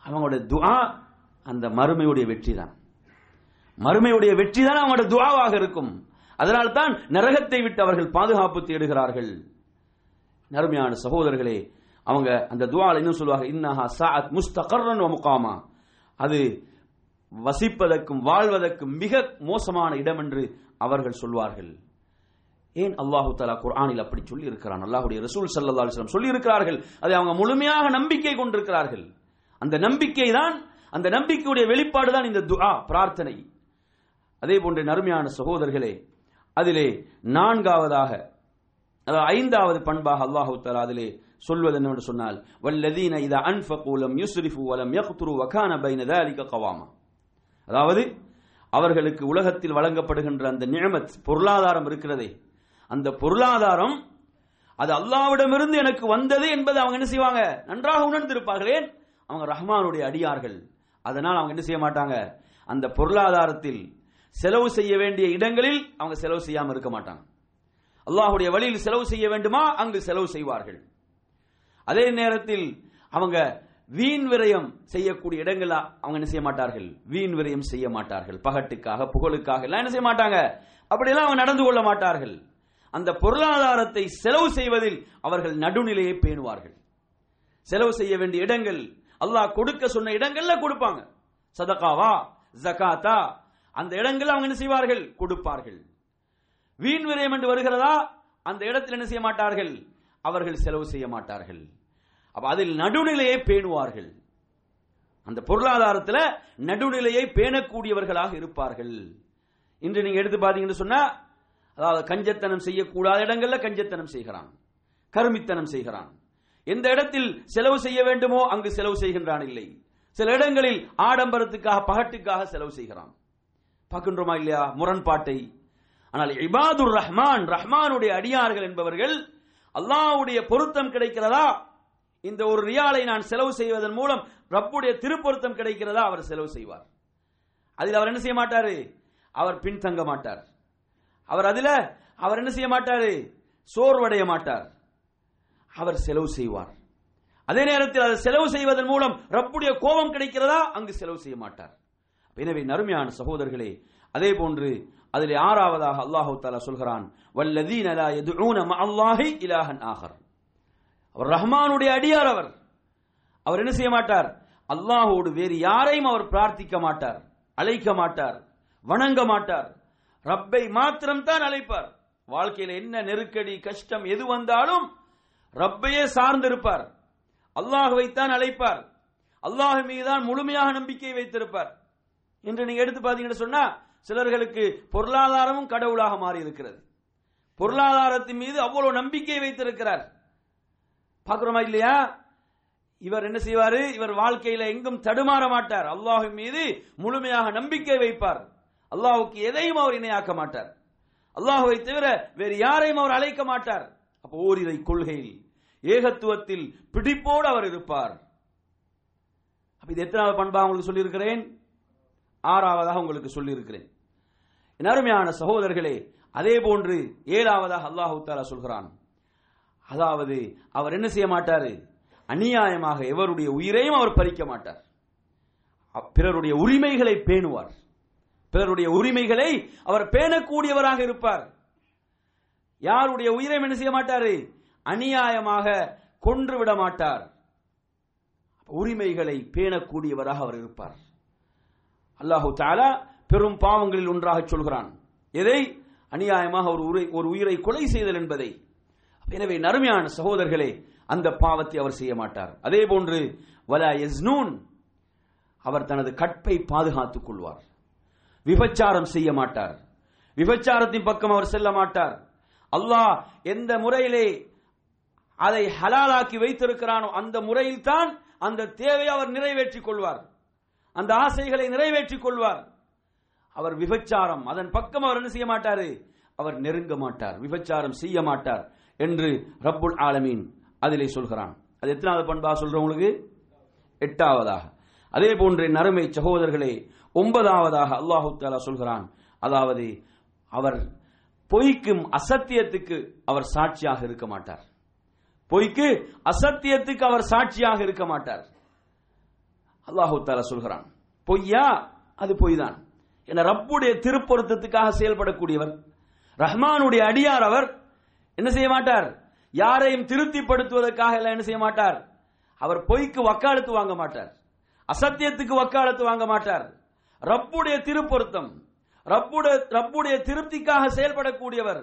அவங்களோட துவா அந்த மறுமையுடைய வெற்றி தான் மறுமையுடைய வெற்றி தான் அவங்களோட துவாவாக இருக்கும். அதனால் தான் நரகத்தை விட்டு அவர்கள் பாதுகாப்பு தேடுகிறார்கள். நறுமையான சகோதரர்களே அவங்க அந்த துவால இன்னும் சொல்லுவாங்க இன்னஹா சாத் முஸ்தகர்ரன் முகாமா. அது வசிப்பதற்கும் வாழ்வதற்கும் மிக மோசமான இடம் என்று அவர்கள் சொல்வார்கள். ஏன் அல்லாஹு தலா குர்ஆனில் அப்படி சொல்லி இருக்கிறான் அல்லாஹுடைய ரசூல் சல்லா அலிஸ்லாம் சொல்லி இருக்கிறார்கள் அதை அவங்க முழுமையாக நம்பிக்கை கொண்டிருக்கிறார்கள். அந்த நம்பிக்கை தான் அந்த நம்பிக்கையுடைய வெளிப்பாடு தான் இந்த துஆ பிரார்த்தனை. அதே போன்ற நறுமையான சகோதரர்களே அதிலே நான்காவதாக அதாவது ஐந்தாவது பண்பாக அல்லாஹு தலா அதிலே சொல்வது என்னவென்று சொன்னால் வல்லதீன இத அன்பகூலம் யூஸ்ரிஃபு வலம் யக்துரு வகான பைன தாலிக கவாமா. அதாவது அவர்களுக்கு உலகத்தில் வழங்கப்படுகின்ற அந்த நியமத் பொருளாதாரம் இருக்கிறதே. அந்த பொருளாதாரம் அது அல்லாவிடமிருந்து எனக்கு வந்தது என்பதை அவங்க என்ன செய்வாங்க? நன்றாக உணர்ந்திருப்பார்களே. அவங்க ரஹ்மானுடைய அடியார்கள். அதனால் அவங்க என்ன செய்ய மாட்டாங்க? அந்த பொருளாதாரத்தில் செலவு செய்ய வேண்டிய இடங்களில் அவங்க செலவு செய்யாமல் இருக்க மாட்டாங்க. அல்லாஹுடைய வழியில் செலவு செய்ய வேண்டுமா? அங்கு செலவு செய்வார்கள். அதே நேரத்தில் அவங்க வீண் விரயம் செய்யக்கூடிய இடங்களா அவங்க என்ன செய்ய மாட்டார்கள்? வீண் விரயம் செய்ய மாட்டார்கள். பகட்டுக்காக புகழுக்காக எல்லாம் என்ன செய்ய மாட்டாங்க? அப்படியெல்லாம் அவங்க நடந்து கொள்ள மாட்டார்கள். அந்த பொருளாதாரத்தை செலவு செய்வதில் அவர்கள் நடுநிலையை பேணுவார்கள். செலவு செய்ய வேண்டிய இடங்கள் அல்லாஹ் கொடுக்க சொன்ன இடங்கள்ல கொடுப்பாங்க. சதகாவா ஜகாத்தா அந்த இடங்கள் அவங்க என்ன செய்வார்கள்? கொடுப்பார்கள். வீண் விரயம் என்று வருகிறதா? அந்த இடத்தில் என்ன செய்ய மாட்டார்கள்? அவர்கள் செலவு செய்ய மாட்டார்கள். அப்ப அதில் நடுநிலையை பேணுவார்கள். அந்த பொருளாதாரத்தில் நடுநிலையை பேணக்கூடியவர்களாக இருப்பார்கள். இன்று நீங்க எடுத்து பாத்தீங்கன்னு சொன்னா அதாவது கஞ்சத்தனம் செய்யக்கூடாத இடங்கள்ல கஞ்சத்தனம் செய்கிறான். கருமித்தனம் செய்கிறான். எந்த இடத்தில் செலவு செய்ய வேண்டுமோ அங்கு செலவு செய்கின்றான் இல்லை. சில இடங்களில் ஆடம்பரத்துக்காக பகட்டுக்காக செலவு செய்கிறான். பார்க்கின்றோமா இல்லையா? முரண்பாட்டை. ஆனால் இபாதுர் ரஹ்மான் ரஹ்மானுடைய அடியார்கள் என்பவர்கள் அல்லாவுடைய பொருத்தம் கிடைக்கிறதா? இந்த ஒரு ரியாலை நான் செலவு செய்வதன் மூலம் ரப்புடைய திருப்பொருத்தம் கிடைக்கிறதா? அவர் செலவு செய்வார். அதில் அவர் என்ன செய்ய மாட்டாரு? அவர் பின்தங்க மாட்டார். அவர் அதில் அவர் என்ன செய்ய மாட்டாரு? சோர்வடைய மாட்டார். அவர் செலவு செய்வார். அதே நேரத்தில் அதை செலவு செய்வதன் மூலம் ரப்புடைய கோபம் கிடைக்கிறதா? அங்கு செலவு செய்ய மாட்டார். எனவே நறுமையான சகோதரர்களே அதே போன்று அதில் ஆறாவதாக அல்லாஹு தாலா சொல்கிறான் வல்லதீன லா யதுஊன அல்லாஹி இலாஹன் ஆகர் அவர் ரஹ்மானுடைய அடியார் அவர். அவர் என்ன செய்ய மாட்டார்? அல்லாஹோடு வேறு யாரையும் அவர் பிரார்த்திக்க மாட்டார் அழைக்க மாட்டார் வணங்க மாட்டார். ரப்பை மாத்திரம் தான் அழைப்பார். வாழ்க்கையில் என்ன நெருக்கடி கஷ்டம் எது வந்தாலும் ரப்பையே சார்ந்திருப்பார். அல்லாஹுவைத்தான் அழைப்பார். அல்லாஹ் மீதுதான் முழுமையாக நம்பிக்கை வைத்திருப்பார். என்று நீங்க எடுத்து பாத்தீங்கன்னு சொன்னா சிலர்களுக்கு பொருளாதாரமும் கடவுளாக மாறி இருக்கிறது பொருளாதாரத்தின் மீது அவ்வளவு நம்பிக்கை வைத்திருக்கிறார். பார்க்கிறோமா இல்லையா? இவர் என்ன செய்வாரு? இவர் வாழ்க்கையில எங்கும் தடுமாற மாட்டார். அல்லாஹின் மீது முழுமையாக நம்பிக்கை வைப்பார். அல்லாஹுக்கு எதையும் அவர் இணையாக்க மாட்டார். அல்லாஹுவை தவிர வேறு யாரையும் அவர் அழைக்க மாட்டார். அப்போ ஓரிரை கொள்கையில் ஏகத்துவத்தில் பிடிப்போடு அவர் இருப்பார். அப்ப இது எத்தனாவது பண்பா உங்களுக்கு சொல்லியிருக்கிறேன்? ஆறாவதாக உங்களுக்கு சொல்லியிருக்கிறேன். என் அருமையான சகோதரர்களே அதே போன்று ஏழாவதாக அல்லாஹு தாலா சொல்கிறான். அதாவது அவர் என்ன செய்ய மாட்டாரு? அநியாயமாக எவருடைய உயிரையும் அவர் பறிக்க மாட்டார். பிறருடைய உரிமைகளை பேணுவார். பிறருடைய உரிமைகளை அவர் பேணக்கூடியவராக இருப்பார். யாருடைய உயிரை என்ன செய்ய மாட்டாரு? அநியாயமாக கொன்று விட மாட்டார். உரிமைகளை பேணக்கூடியவராக அவர் இருப்பார். அல்லாஹு தாலா பெரும் பாவங்களில் ஒன்றாக சொல்கிறான். எதை? அநியாயமாக ஒரு உரை ஒரு உயிரை கொலை செய்தல் என்பதை. எனவே நறுமையான சகோதரர்களே அந்த பாவத்தை அவர் செய்ய மாட்டார். அதே போன்று வலா யஸ்னூன் அவர் தனது கற்பை பாதுகாத்துக் கொள்வார். விபச்சாரம் செய்ய மாட்டார். விபச்சாரத்தின் பக்கம் அவர் செல்ல மாட்டார். அல்லாஹ் எந்த முறையிலே அதை ஹலாலாக்கி வைத்திருக்கிறானோ அந்த முறையில் தான் அந்த தேவையை அவர் நிறைவேற்றிக் கொள்வார். அந்த ஆசைகளை நிறைவேற்றிக் கொள்வார். அவர் விபச்சாரம். அதன் பக்கம் அவர் என்ன செய்ய மாட்டாரு? அவர் நெருங்க மாட்டார். விபச்சாரம் செய்ய மாட்டார் என்று ரப்புல் ஆலமீன் அதிலே சொல்கிறான். அது எத்தனாவது பண்பா சொல்றேன் உங்களுக்கு? எட்டாவதாக. அதே போன்று நறுமை சகோதரர்களே ஒன்பதாவதாக அல்லாஹு தாலா சொல்கிறான். அதாவது அவர் பொய்க்கும் அசத்தியத்துக்கு அவர் சாட்சியாக இருக்க மாட்டார். பொய்க்கு அசத்தியத்துக்கு அவர் சாட்சியாக இருக்க மாட்டார். அல்லாஹு தாலா சொல்கிறான். பொய்யா? அது பொய் தான் என ரப்புடைய திருப்பொருத்தத்துக்காக செயல்படக்கூடியவர். ரஹ்மானுடைய அடியார் அவர் என்ன செய்ய மாட்டார்? யாரையும் திருப்திப்படுத்துவதற்காக எல்லாம் என்ன செய்ய மாட்டார்? அவர் பொய்க்கு வக்காலத்து வாங்க மாட்டார். அசத்தியத்துக்கு வக்காலத்து வாங்க மாட்டார். ரப்புடைய திருப்பொருத்தம் ரப்புடைய ரப்புடைய திருப்திக்காக செயல்படக்கூடியவர்.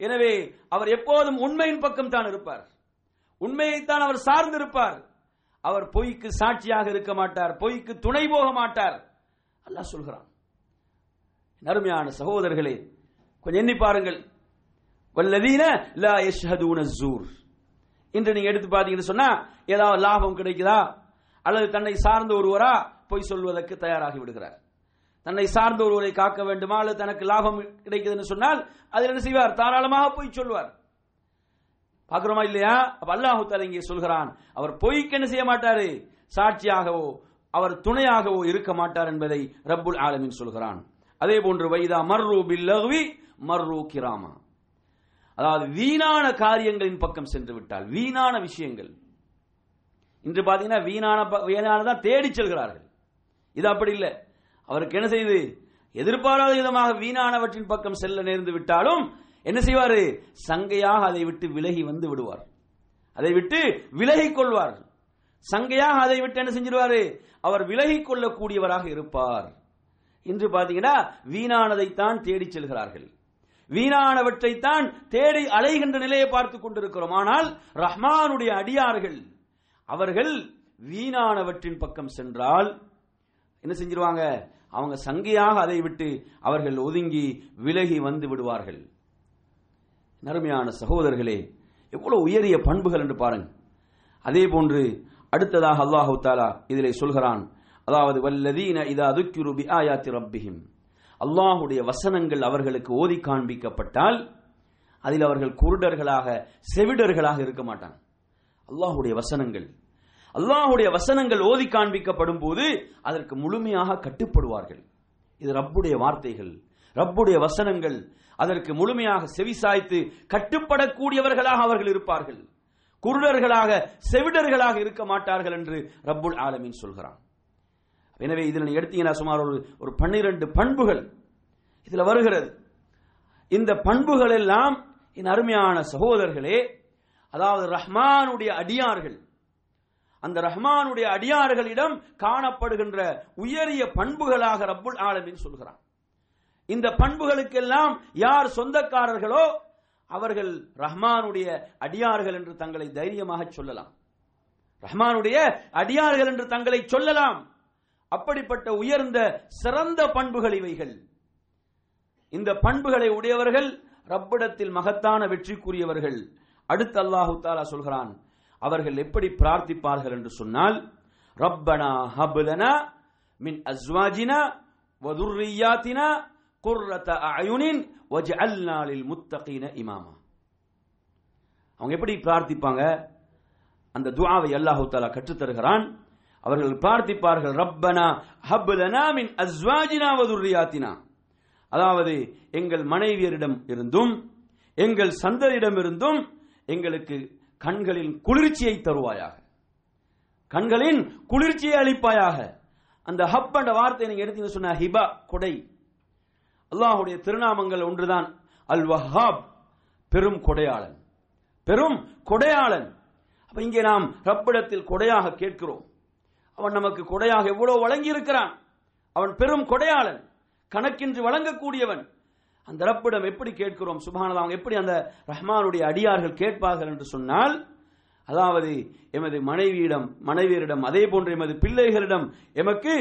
எனவே அவர் எப்போதும் உண்மையின் பக்கம் தான் இருப்பார். உண்மையைத்தான் அவர் சார்ந்திருப்பார். அவர் பொய்க்கு சாட்சியாக இருக்க மாட்டார் பொய்க்கு துணை போக மாட்டார். அல்லாஹ் சொல்கிறான். நருமையான சகோதரர்களே கொஞ்சம் எண்ணி பாருங்கள். வல்லதீன லா யஷ்ஹதூன ஜூர் இன்று நீங்க எடுத்து பார்த்தீங்கன்னு சொன்னா ஏதாவது லாபம் கிடைக்குதா? அல்லது தன்னை சார்ந்த ஒருவரா பொய் சொல்வதற்கு தயாராகி விடுகிறார். தன்னை சார்ந்த ஒருவரை காக்க வேண்டுமா? அல்லது தனக்கு லாபம் கிடைக்குதுன்னு சொன்னால் அதில் என்ன செய்வார்? தாராளமாக பொய் சொல்வார். பார்க்கிறோமா இல்லையா? அப்ப அல்லாஹு தாலா இங்கே சொல்கிறான் அவர் பொய்க்கு என்ன செய்ய மாட்டாரு? சாட்சியாகவோ அவர் துணையாகவோ இருக்க மாட்டார் என்பதை ரப்புல் ஆலமின் சொல்கிறான். அதே போன்று வைதா மர்ரு பில்லஹ்வி மர்ரு கிராமா. அதாவது வீணான காரியங்களின் பக்கம் சென்று விட்டால் வீணான விஷயங்கள். இன்று பாத்தீங்கன்னா வீணான ப- வீணானதான் தேடி செல்கிறார்கள். இது அப்படி இல்லை. அவருக்கு என்ன செய்யுது எதிர்பாராத விதமாக வீணானவற்றின் பக்கம் செல்ல நேர்ந்து விட்டாலும் என்ன செய்வாரு? சங்கையாக அதை விட்டு விலகி வந்து விடுவார். அதை விட்டு விலகி கொள்வார். சங்கையாக அதை விட்டு என்ன செஞ்சிருவாரு? அவர் விலகி கொள்ளக்கூடியவராக இருப்பார். இன்று பாத்தீங்கன்னா வீணானதைத்தான் தேடிச் செல்கிறார்கள். வீணானவற்றைத்தான் தேடி அலைகின்ற நிலையை பார்த்து கொண்டிருக்கிறோம். ஆனால் ரஹ்மானுடைய அடியார்கள் அவர்கள் வீணானவற்றின் பக்கம் சென்றால் என்ன செஞ்சிருவாங்க? அவங்க சங்கையாக அதை விட்டு அவர்கள் ஒதுங்கி விலகி வந்து விடுவார்கள். நருமையான சகோதரர்களே எவ்வளவு உயரிய பண்புகள் என்று பாருங்க அதே போன்று அடுத்ததாக அல்லாஹு தாலா இதிலே சொல்கிறான் அதாவது வல்லதீன இதா துக்கிரு பி ஆயாத்தி ரப்பிஹிம். அல்லாஹுடைய வசனங்கள் அவர்களுக்கு ஓதி காண்பிக்கப்பட்டால் அதில் அவர்கள் குருடர்களாக செவிடர்களாக இருக்க மாட்டாங்க. அல்லாஹுடைய வசனங்கள். அல்லாஹுடைய வசனங்கள் ஓதி காண்பிக்கப்படும் போது அதற்கு முழுமையாக கட்டுப்படுவார்கள். இது ரப்புடைய வார்த்தைகள் ரப்புடைய வசனங்கள். அதற்கு முழுமையாக செவிசாய்த்து கட்டுப்படக்கூடியவர்களாக அவர்கள் இருப்பார்கள். குருடர்களாக செவிடர்களாக இருக்க மாட்டார்கள் என்று ரப்புல் ஆலமீன் சொல்கிறான். எனவே இதில் எடுத்தீங்கன்னா சுமார் ஒரு ஒரு பன்னிரண்டு பண்புகள் இதில் வருகிறது. இந்த பண்புகள் எல்லாம் என் அருமையான சகோதரர்களே அதாவது ரஹ்மானுடைய அடியார்கள். அந்த ரஹ்மானுடைய அடியார்களிடம் காணப்படுகின்ற உயரிய பண்புகளாக ரப்புல் ஆலமின் சொல்கிறான். இந்த பண்புகளுக்கெல்லாம் யார் சொந்தக்காரர்களோ அவர்கள் ரஹ்மானுடைய அடியார்கள் என்று தங்களை தைரியமாக சொல்லலாம். ரஹ்மானுடைய அடியார்கள் என்று தங்களை சொல்லலாம். அப்படிப்பட்ட உயர்ந்த சிறந்த பண்புகள் இவைகள். இந்த பண்புகளை உடையவர்கள் ரப்பிடத்தில் மகத்தான வெற்றிக்குரியவர்கள். அடுத்து அல்லாஹு தாலா சொல்கிறான் அவர்கள் எப்படி பிரார்த்திப்பார்கள் என்று சொன்னால் ரப்பனா ஹபுலனா மின் அஸ்வாஜினா வதுர்ரியாத்தினா குர்ரத அயுனின் வஜ்அல்னா லில் முத்தகீன இமாமா. அவங்க எப்படி பிரார்த்திப்பாங்க? அந்த துஆவை அல்லாஹு தாலா கற்றுத் தருகிறான் அவர்கள் பிரார்த்திப்பார்கள் ரப்பனா ஹப்லனா மின் அஸ்வாஜினா வதுர்ரியாத்தினா அதாவது எங்கள் மனைவியரிடம் இருந்தும் எங்கள் சந்தரிடம் இருந்தும் எங்களுக்கு கண்களின் குளிர்ச்சியை தருவாயாக. கண்களின் குளிர்ச்சியை அளிப்பாயாக. அந்த ஹப் என்ற வார்த்தை நீங்க எடுத்தீங்க சொன்ன ஹிபா கொடை. அல்லாஹுடைய திருநாமங்கள் ஒன்றுதான். அல் வஹாப் பெரும் கொடையாளன். பெரும் கொடையாளன். அப்ப இங்கே நாம் ரப்பிடத்தில் கொடையாக கேட்கிறோம். அவன் நமக்கு கொடையாக எவ்வளவு வழங்கி இருக்கிறான் அவன் பெரும் கொடையாளன் கணக்கின்றி வழங்கக்கூடியவன். அந்த ரப்பிடம் எப்படி கேட்கிறோம்? சுபானதா அவங்க எப்படி அந்த ரஹ்மானுடைய அடியார்கள் கேட்பார்கள் என்று சொன்னால் அதாவது எமது மனைவியிடம் மனைவியரிடம் அதே போன்று எமது பிள்ளைகளிடம் எமக்கு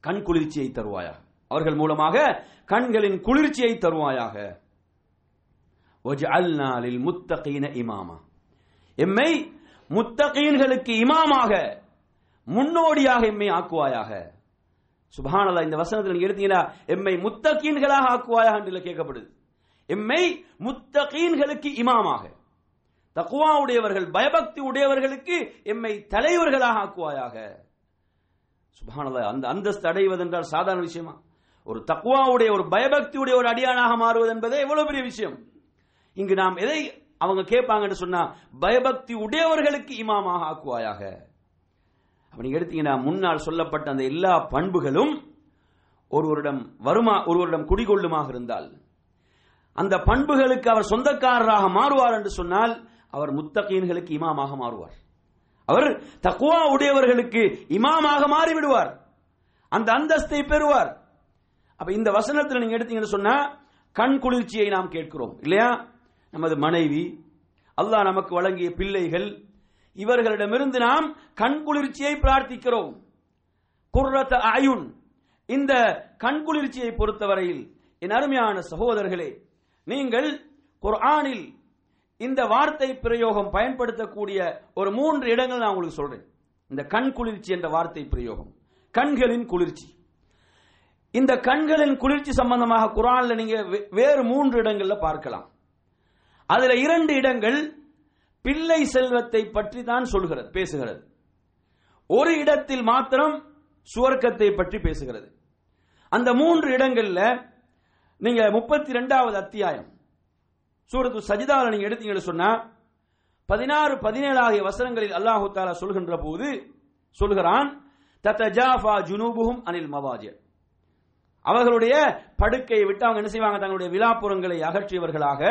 கண் குளிர்ச்சியை தருவாயாக. அவர்கள் மூலமாக கண்களின் குளிர்ச்சியை தருவாயாக. முத்தகீன இமாமா. எம்மை முத்தகீன்களுக்கு இமாமாக முன்னோடியாக எம்மை ஆக்குவாயாக. சுபஹானல்லாஹ் இந்த வசனத்தில் நீங்க எடுத்தீங்கன்னா எம்மை முத்தகீன்களாக ஆக்குவாயாக என்று கேட்கப்படுது. எம்மை முத்தகீன்களுக்கு இமாமாக. தக்குவா உடையவர்கள் பயபக்தி உடையவர்களுக்கு எம்மை தலைவர்களாக ஆக்குவாயாக. சுபஹானல்லாஹ் அந்த அந்தஸ்து அடைவதென்றால் சாதாரண விஷயமா? ஒரு தக்குவாவுடைய ஒரு பயபக்தியுடைய ஒரு அடியானாக மாறுவது என்பதே எவ்வளவு பெரிய விஷயம்? இங்கு நாம் எதை அவங்க கேட்பாங்கன்னு சொன்னா பயபக்தி உடையவர்களுக்கு இமாமாக ஆக்குவாயாக. அப்ப நீங்க எடுத்தீங்கன்னா முன்னால் சொல்லப்பட்ட அந்த எல்லா பண்புகளும் ஒருவரிடம் வருமா ஒருவரிடம் குடிகொள்ளுமாக இருந்தால். அந்த பண்புகளுக்கு அவர் சொந்தக்காரராக மாறுவார் என்று சொன்னால் அவர் முத்தகீன்களுக்கு இமாமாக மாறுவார். அவர் தக்குவா உடையவர்களுக்கு இமாமாக மாறிவிடுவார். அந்த அந்தஸ்தை பெறுவார். அப்ப இந்த வசனத்தில் நீங்க எடுத்தீங்கன்னு சொன்னா கண் குளிர்ச்சியை நாம் கேட்கிறோம். இல்லையா? நமது மனைவி அல்லாஹ் நமக்கு வழங்கிய பிள்ளைகள் இவர்களிடமிருந்து நாம் கண் குளிர்ச்சியை பிரார்த்திக்கிறோம். குர்ரத அயுன் இந்த கண் குளிர்ச்சியை பொறுத்தவரையில் என் அருமையான சகோதரர்களே நீங்கள் குர்ஆனில் இந்த வார்த்தை பிரயோகம் பயன்படுத்தக்கூடிய ஒரு மூன்று இடங்கள் நான் உங்களுக்கு சொல்றேன். இந்த கண் குளிர்ச்சி என்ற வார்த்தை பிரயோகம். கண்களின் குளிர்ச்சி. இந்த கண்களின் குளிர்ச்சி சம்பந்தமாக குரான்ல நீங்க வே- வேறு மூன்று இடங்கள்ல பார்க்கலாம். அதுல இரண்டு இடங்கள் பிள்ளை செல்வத்தை பற்றி தான் சொல்கிறது பேசுகிறது. ஒரு இடத்தில் மாத்திரம் சுவர்க்கத்தை பற்றி பேசுகிறது. அந்த மூன்று இடங்கள்ல நீங்க முப்பத்தி ரெண்டாவது அத்தியாயம் சூரத்து சஜிதாவில் நீங்க எடுத்தீங்கன்னு சொன்னா பதினாறு பதினேழு ஆகிய வசனங்களில் அல்லாஹு தாலா சொல்கின்ற போது சொல்கிறான் தத்தஜாஃபா ஜுனூபுகும் அனில் மவாஜர். அவர்களுடைய படுக்கையை விட்டு அவங்க என்ன செய்வாங்க? தங்களுடைய விழாப்புறங்களை அகற்றியவர்களாக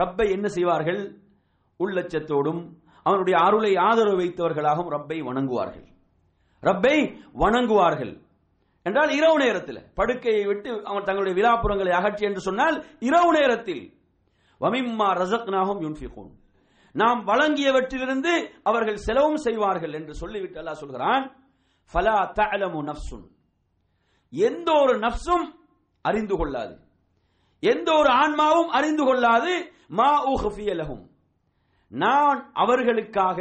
ரப்பை என்ன செய்வார்கள்? உள்ளச்சத்தோடும் அவனுடைய அருளை ஆதரவு வைத்தவர்களாகவும் ரப்பை வணங்குவார்கள். ரப்பை வணங்குவார்கள். என்றால் இரவு நேரத்தில் படுக்கையை விட்டு அவன் தங்களுடைய விழாப்புறங்களை அகற்றி என்று சொன்னால் இரவு நேரத்தில் வமிம்மா ரசக்னாகும் யுன்ஃபிகூன். நாம் வழங்கியவற்றிலிருந்து அவர்கள் செலவும் செய்வார்கள் என்று சொல்லிவிட்டு அல்லாஹ் சொல்கிறான் ஃபலா தஅலமு நஃப்சுன் எந்த ஒரு நப்சும் அறிந்து கொள்ளாது. எந்த ஒரு ஆன்மாவும் அறிந்து கொள்ளாது. மா உஹ்ஃபிய லஹும். நான் அவர்களுக்காக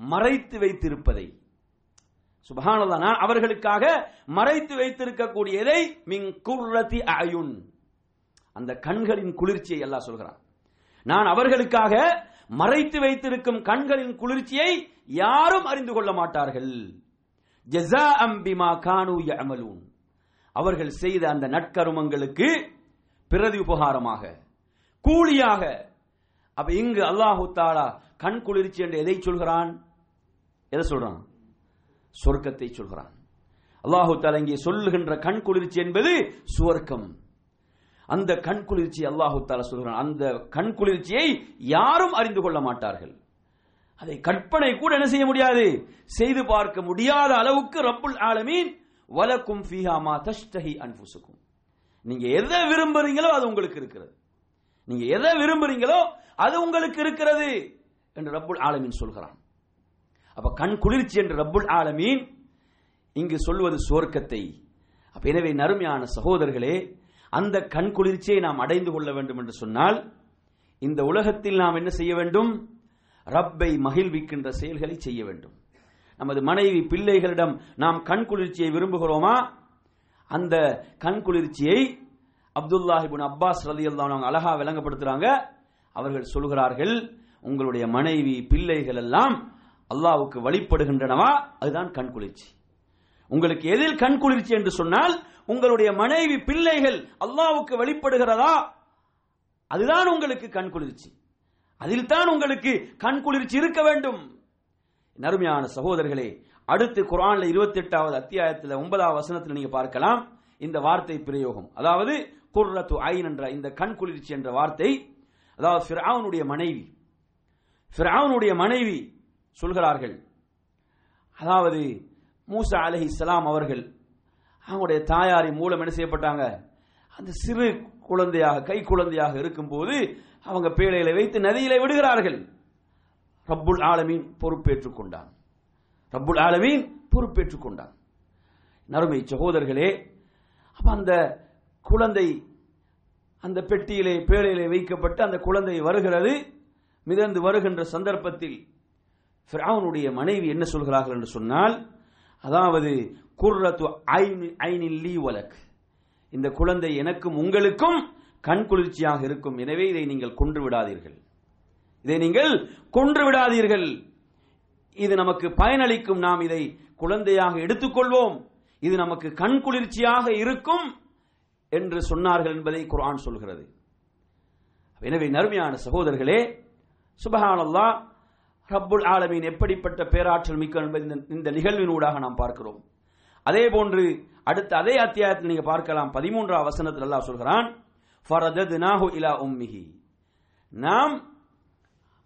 மறைத்து வைத்திருப்பதை. சுபஹானல்லாஹ் நான் அவர்களுக்காக மறைத்து வைத்திருக்கக்கூடியதை மின் குர்ரதி அயுன். அந்த கண்களின் குளிர்ச்சியை எல்லாம் சொல்கிறான். நான் அவர்களுக்காக மறைத்து வைத்திருக்கும் கண்களின் குளிர்ச்சியை யாரும் அறிந்து கொள்ள மாட்டார்கள். ஜெசா அம்பிமா கானு யமலூன் அவர்கள் செய்த அந்த நற்கருமங்களுக்கு பிரதி உபகாரமாக கூலியாக அப்ப இங்கு அல்லாஹு தாலா கண் குளிர்ச்சி என்று எதை சொல்கிறான்? எதை சொல்றான்? சொர்க்கத்தை சொல்கிறான். அல்லாஹு தாலா இங்கே சொல்லுகின்ற கண் குளிர்ச்சி என்பது சுவர்க்கம். அந்த கண் குளிர்ச்சி அல்லாஹு தாலா சொல்கிறான். அந்த கண் குளிர்ச்சியை யாரும் அறிந்து கொள்ள மாட்டார்கள். அதை கற்பனை கூட என்ன செய்ய முடியாது? செய்து பார்க்க முடியாத அளவுக்கு ரப்புல் ஆலமீன் வலக்கும் ஃபீஹா மா தஷ்தஹி அன்ஃபுசுக்கும். நீங்க எதை விரும்புறீங்களோ அது உங்களுக்கு இருக்கிறது. நீங்க எதை விரும்புறீங்களோ அது உங்களுக்கு இருக்கிறது என்று ரப்புல் ஆலமீன் சொல்கிறான். அப்ப கண் குளிர்ச்சி என்று ரப்புல் ஆலமீன் இங்கு சொல்வது சுவர்க்கத்தை அப்ப எனவே நறுமையான சகோதரர்களே அந்த கண் குளிர்ச்சியை நாம் அடைந்து கொள்ள வேண்டும் என்று சொன்னால் இந்த உலகத்தில் நாம் என்ன செய்ய வேண்டும்? ரப்பை மகிழ்விக்கின்ற செயல்களை செய்ய வேண்டும். நமது மனைவி பிள்ளைகளிடம் நாம் கண் குளிர்ச்சியை விரும்புகிறோமா? அந்த கண் குளிர்ச்சியை அப்துல்லாஹிபுன் அப்பாஸ் ரலி அவங்க அழகா விளங்கப்படுத்துறாங்க. அவர்கள் சொல்கிறார்கள் உங்களுடைய மனைவி பிள்ளைகள் எல்லாம் அல்லாவுக்கு வழிபடுகின்றனவா? அதுதான் கண் குளிர்ச்சி. உங்களுக்கு எதில் கண் குளிர்ச்சி? என்று சொன்னால் உங்களுடைய மனைவி பிள்ளைகள் அல்லாவுக்கு வழிபடுகிறதா? அதுதான் உங்களுக்கு கண் குளிர்ச்சி. அதில் தான் உங்களுக்கு கண் குளிர்ச்சி இருக்க வேண்டும். நறுமையான சகோதரர்களே அடுத்து குரான்ல இருபத்தி எட்டாவது அத்தியாயத்தில் ஒன்பதாவது வசனத்தில் நீங்க பார்க்கலாம். இந்த வார்த்தை பிரயோகம். அதாவது குர்ரத்து ஐன் என்ற இந்த கண் குளிர்ச்சி என்ற வார்த்தை அதாவது ஃபிரௌனுடைய மனைவி. ஃபிரௌனுடைய மனைவி சொல்கிறார்கள் அதாவது மூசா அலஹி இஸ்லாம் அவர்கள் அவங்களுடைய தாயாரின் மூலம் என்ன செய்யப்பட்டாங்க? அந்த சிறு குழந்தையாக கை குழந்தையாக இருக்கும்போது அவங்க பேழையில வைத்து நதியில விடுகிறார்கள். ரப்புல் ஆலமீன் பொறுப்பேற்றுக் கொண்டான். ரப்புல் ஆலமீன் பொறுப்பேற்றுக் கொண்டான். நறுமை சகோதரர்களே அப்ப அந்த குழந்தை அந்த பெட்டியிலே பேழையிலே வைக்கப்பட்டு அந்த குழந்தை வருகிறது. மிதந்து வருகின்ற சந்தர்ப்பத்தில் ஃபிரௌனுடைய மனைவி என்ன சொல்கிறார்கள் என்று சொன்னால் அதாவது குர்ரத்து ஐன் ஐனில் வலக். இந்த குழந்தை எனக்கும் உங்களுக்கும் கண் குளிர்ச்சியாக இருக்கும். எனவே இதை நீங்கள் கொன்று விடாதீர்கள். இதை நீங்கள் கொன்று விடாதீர்கள். இது நமக்கு பயனளிக்கும். நாம் இதை குழந்தையாக எடுத்துக்கொள்வோம். இது நமக்கு கண் குளிர்ச்சியாக இருக்கும். என்று சொன்னார்கள் என்பதை குரான் சொல்கிறது. எனவே நறுமையான சகோதரர்களே சுபஹானல்லா ரப்புல் ஆலமீன் எப்படிப்பட்ட பேராற்றல் மிக்க என்பது இந்த- இந்த நிகழ்வினூடாக நாம் பார்க்கிறோம். அதே போன்று அடுத்த அதே அத்தியாயத்தில் நீங்க பார்க்கலாம். பதிமூன்றாம் வசனத்தில் அல்லாஹ் சொல்கிறான் ஃபரதத்னாஹு இலா உம்மிஹி. நாம்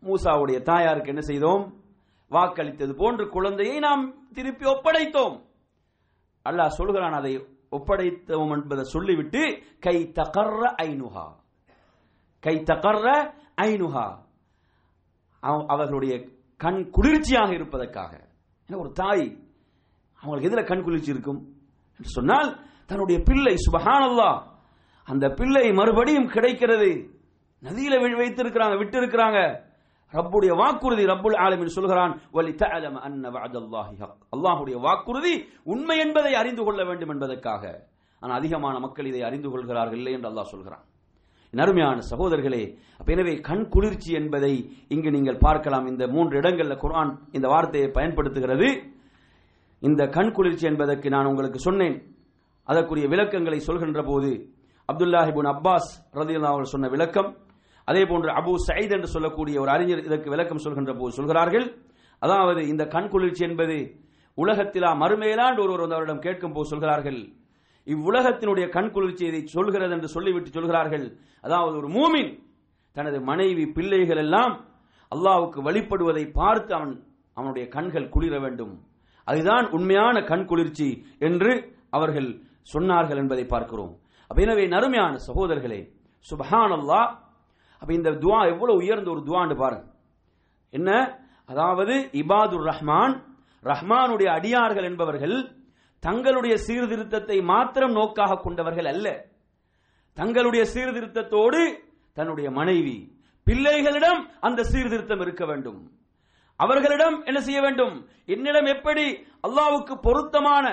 மூசாவுடைய தாயாருக்கு என்ன செய்தோம்? வாக்களித்தது போன்று குழந்தையை நாம் திருப்பி ஒப்படைத்தோம். அல்லாஹ் சொல்கிறான் அதை ஒப்படைத்தோம் என்பதை சொல்லிவிட்டு கை தகர்ற ஐனுஹா. கை தகர்ற ஐனுஹா. அவ- அவர்களுடைய கண் குளிர்ச்சியாக இருப்பதற்காக. ஏன்னா ஒரு தாய் அவங்களுக்கு எதில் கண் குளிர்ச்சி இருக்கும்? என்று சொன்னால் தன்னுடைய பிள்ளை சுபஹானல்லாஹ் அந்த பிள்ளை மறுபடியும் கிடைக்கிறது. நதியில வி- வைத்திருக்கிறாங்க விட்டு இருக்கிறாங்க ரப்புடைய வாக்குறுதி ரப்புல் ஆலமின் சொல்கிறான் அல்லாஹுடைய வாக்குறுதி உண்மை என்பதை அறிந்து கொள்ள வேண்டும் என்பதற்காக. ஆனால் அதிகமான மக்கள் இதை அறிந்து கொள்கிறார்கள் இல்லை என்று அல்லாஹ் சொல்கிறான். நருமையான சகோதரர்களே அப்ப எனவே கண் குளிர்ச்சி என்பதை இங்கு நீங்கள் பார்க்கலாம். இந்த மூன்று இடங்கள்ல குர்ஆன் இந்த வார்த்தையை பயன்படுத்துகிறது. இந்த கண் குளிர்ச்சி என்பதற்கு நான் உங்களுக்கு சொன்னேன். அதற்குரிய விளக்கங்களை சொல்கின்ற போது அப்துல்லாஹிபுன் அப்பாஸ் ரதியுல்லா அவர் சொன்ன விளக்கம் அதே போன்று அபு சயீத் என்று சொல்லக்கூடிய ஒரு அறிஞர் இதற்கு விளக்கம் சொல்கின்ற போது சொல்கிறார்கள் அதாவது இந்த கண் குளிர்ச்சி என்பது உலகத்திலா மறுமையிலாண்டு ஒருவர் வந்து அவரிடம் கேட்கும் போது சொல்கிறார்கள் இவ்வுலகத்தினுடைய கண் குளிர்ச்சி இதை சொல்கிறது என்று சொல்லிவிட்டு சொல்கிறார்கள் அதாவது ஒரு மூமின் தனது மனைவி பிள்ளைகள் எல்லாம் அல்லாவுக்கு வழிபடுவதை பார்த்து அவன் அவனுடைய கண்கள் குளிர வேண்டும். அதுதான் உண்மையான கண் குளிர்ச்சி என்று அவர்கள் சொன்னார்கள் என்பதை பார்க்கிறோம். எனவே நறுமையான சகோதரர்களே சுபஹானல்லாஹ் அப்ப இந்த துவா எவ்வளவு உயர்ந்த ஒரு துவான்னு பாருங்க. என்ன? அதாவது இபாதுர் ரஹ்மான் ரஹ்மானுடைய அடியார்கள் என்பவர்கள் தங்களுடைய சீர்திருத்தத்தை மாத்திரம் நோக்காக கொண்டவர்கள் அல்ல. தங்களுடைய சீர்திருத்தத்தோடு தன்னுடைய மனைவி பிள்ளைகளிடம் அந்த சீர்திருத்தம் இருக்க வேண்டும். அவர்களிடம் என்ன செய்ய வேண்டும்? என்னிடம் எப்படி அல்லாவுக்கு பொருத்தமான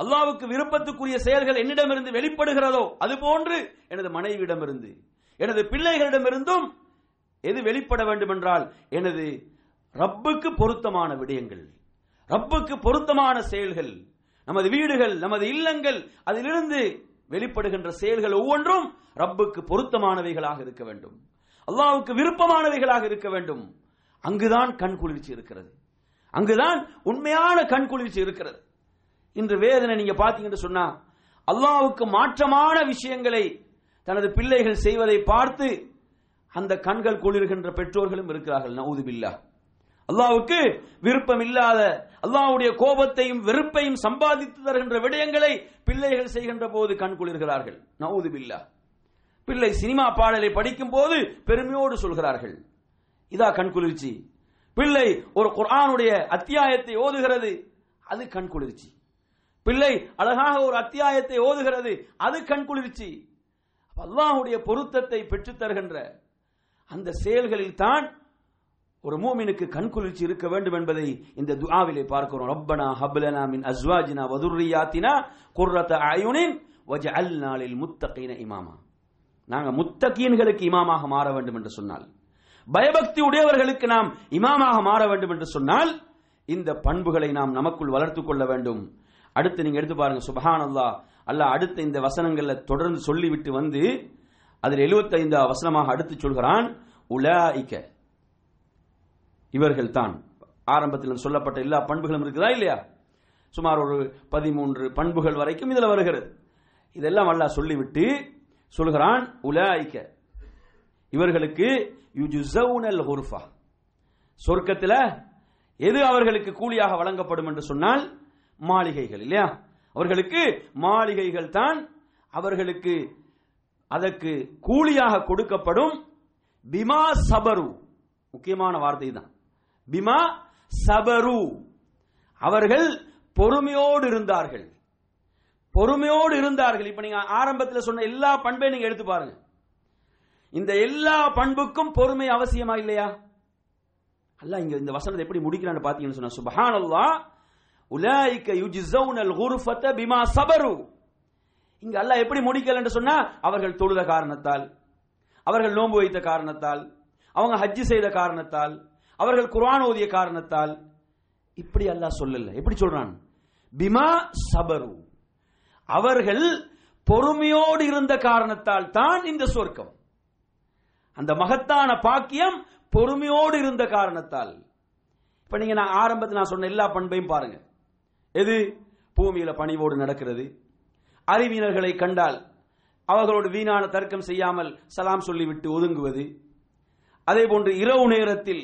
அல்லாவுக்கு விருப்பத்துக்குரிய செயல்கள் என்னிடமிருந்து வெளிப்படுகிறதோ அதுபோன்று எனது மனைவியிடமிருந்து எனது பிள்ளைகளிடமிருந்தும் எது வெளிப்பட வேண்டும் என்றால் எனது ரப்புக்கு பொருத்தமான விடயங்கள் ரப்புக்கு பொருத்தமான செயல்கள் நமது வீடுகள் நமது இல்லங்கள் அதிலிருந்து வெளிப்படுகின்ற செயல்கள் ஒவ்வொன்றும் ரப்புக்கு பொருத்தமானவைகளாக இருக்க வேண்டும். அல்லாவுக்கு விருப்பமானவைகளாக இருக்க வேண்டும். அங்குதான் கண் குளிர்ச்சி இருக்கிறது. அங்குதான் உண்மையான கண் குளிர்ச்சி இருக்கிறது. இன்று வேதனை நீங்க பாத்தீங்கன்னு சொன்னா அல்லாவுக்கு மாற்றமான விஷயங்களை தனது பிள்ளைகள் செய்வதை பார்த்து அந்த கண்கள் குளிர்கின்ற பெற்றோர்களும் இருக்கிறார்கள். நவுதுபில்லா அல்லாவுக்கு விருப்பம் இல்லாத அல்லாவுடைய கோபத்தையும் வெறுப்பையும் சம்பாதித்து தருகின்ற விடயங்களை பிள்ளைகள் செய்கின்ற போது கண் குளிர்கிறார்கள். நவுதுபில்லா பிள்ளை சினிமா பாடலை படிக்கும் போது பெருமையோடு சொல்கிறார்கள். இதா கண் குளிர்ச்சி. பிள்ளை ஒரு குரானுடைய அத்தியாயத்தை ஓதுகிறது அது கண் குளிர்ச்சி. பிள்ளை அழகாக ஒரு அத்தியாயத்தை ஓதுகிறது அது கண் குளிர்ச்சி. அல்லாஹுடைய பொருத்தத்தை பெற்றுத் தருகின்ற அந்த செயல்களில் தான் ஒரு மூமினுக்கு கண் குளிர்ச்சி இருக்க வேண்டும் என்பதை இந்த துஆவிலே பார்க்கிறோம். ரப்பனா ஹப்லனா மின் அஸ்வாஜினா வதுர்ரியாத்தினா குர்ரத அயுனின் அல் நாளில் முத்தகீன இமாமா. நாங்க முத்தகீன்களுக்கு இமாமாக மாற வேண்டும் என்று சொன்னால் பயபக்தி உடையவர்களுக்கு நாம் இமாமாக மாற வேண்டும் என்று சொன்னால் இந்த பண்புகளை நாம் நமக்குள் வளர்த்துக் கொள்ள வேண்டும். அடுத்து நீங்க எடுத்து பாருங்க சுபஹானல்லாஹ் அல்லாஹ் அடுத்த இந்த வசனங்கள்ல தொடர்ந்து சொல்லிவிட்டு வந்து அதில் 75 வசனமாக அடுத்து சொல்கிறான் உலாயிக்க இவர்கள் தான். ஆரம்பத்தில் சொல்லப்பட்ட எல்லா பண்புகளும் இருக்குதா இல்லையா? சுமார் ஒரு பதிமூன்று பண்புகள் வரைக்கும் இதில் வருகிறது. இதெல்லாம் அல்லாஹ் சொல்லிவிட்டு சொல்கிறான் உலாயிக்க இவர்களுக்கு யுஜுசவுனல் ஹுர்ஃபா சொர்க்கத்தில் எது அவர்களுக்கு கூலியாக வழங்கப்படும் என்று சொன்னால் மாளிகைகள் இல்லையா? அவர்களுக்கு மாளிகைகள் தான் அவர்களுக்கு அதற்கு கூலியாக கொடுக்கப்படும் பிமா சபரு. முக்கியமான வார்த்தை தான் பிமா சபரு. அவர்கள் பொறுமையோடு இருந்தார்கள். பொறுமையோடு இருந்தார்கள். இப்ப நீங்க ஆரம்பத்தில் சொன்ன எல்லா பண்பையும் நீங்க எடுத்து பாருங்க. இந்த எல்லா பண்புக்கும் பொறுமை அவசியமா இல்லையா? அல்ல இங்க இந்த வசனத்தை எப்படி முடிக்கிறான்னு பாத்தீங்கன்னு சொன்னா சுபஹானல்லாஹ் உலாய்க்க யுஜிசவுனல் குர்ஃபத பிமா சபரு. இங்க அல்லாஹ் எப்படி முடிக்கல என்று சொன்னா அவர்கள் தொழுத காரணத்தால் அவர்கள் நோன்பு வைத்த காரணத்தால் அவங்க ஹஜ்ஜி செய்த காரணத்தால் அவர்கள் குர்ஆன் ஓதிய காரணத்தால். இப்படி அல்லாஹ் சொல்லல. எப்படி சொல்றான்? பிமா சபரு. அவர்கள் பொறுமையோடு இருந்த காரணத்தால் தான் இந்த சொர்க்கம். அந்த மகத்தான பாக்கியம் பொறுமையோடு இருந்த காரணத்தால். இப்ப நீங்க நான் ஆரம்பத்தில் நான் சொன்ன எல்லா பண்பையும் பாருங்க. எது? பூமியில பணிவோடு நடக்கிறது. அறிவினர்களை கண்டால் அவர்களோடு வீணான தர்க்கம் செய்யாமல் சலாம் சொல்லிவிட்டு ஒதுங்குவது. அதே போன்று இரவு நேரத்தில்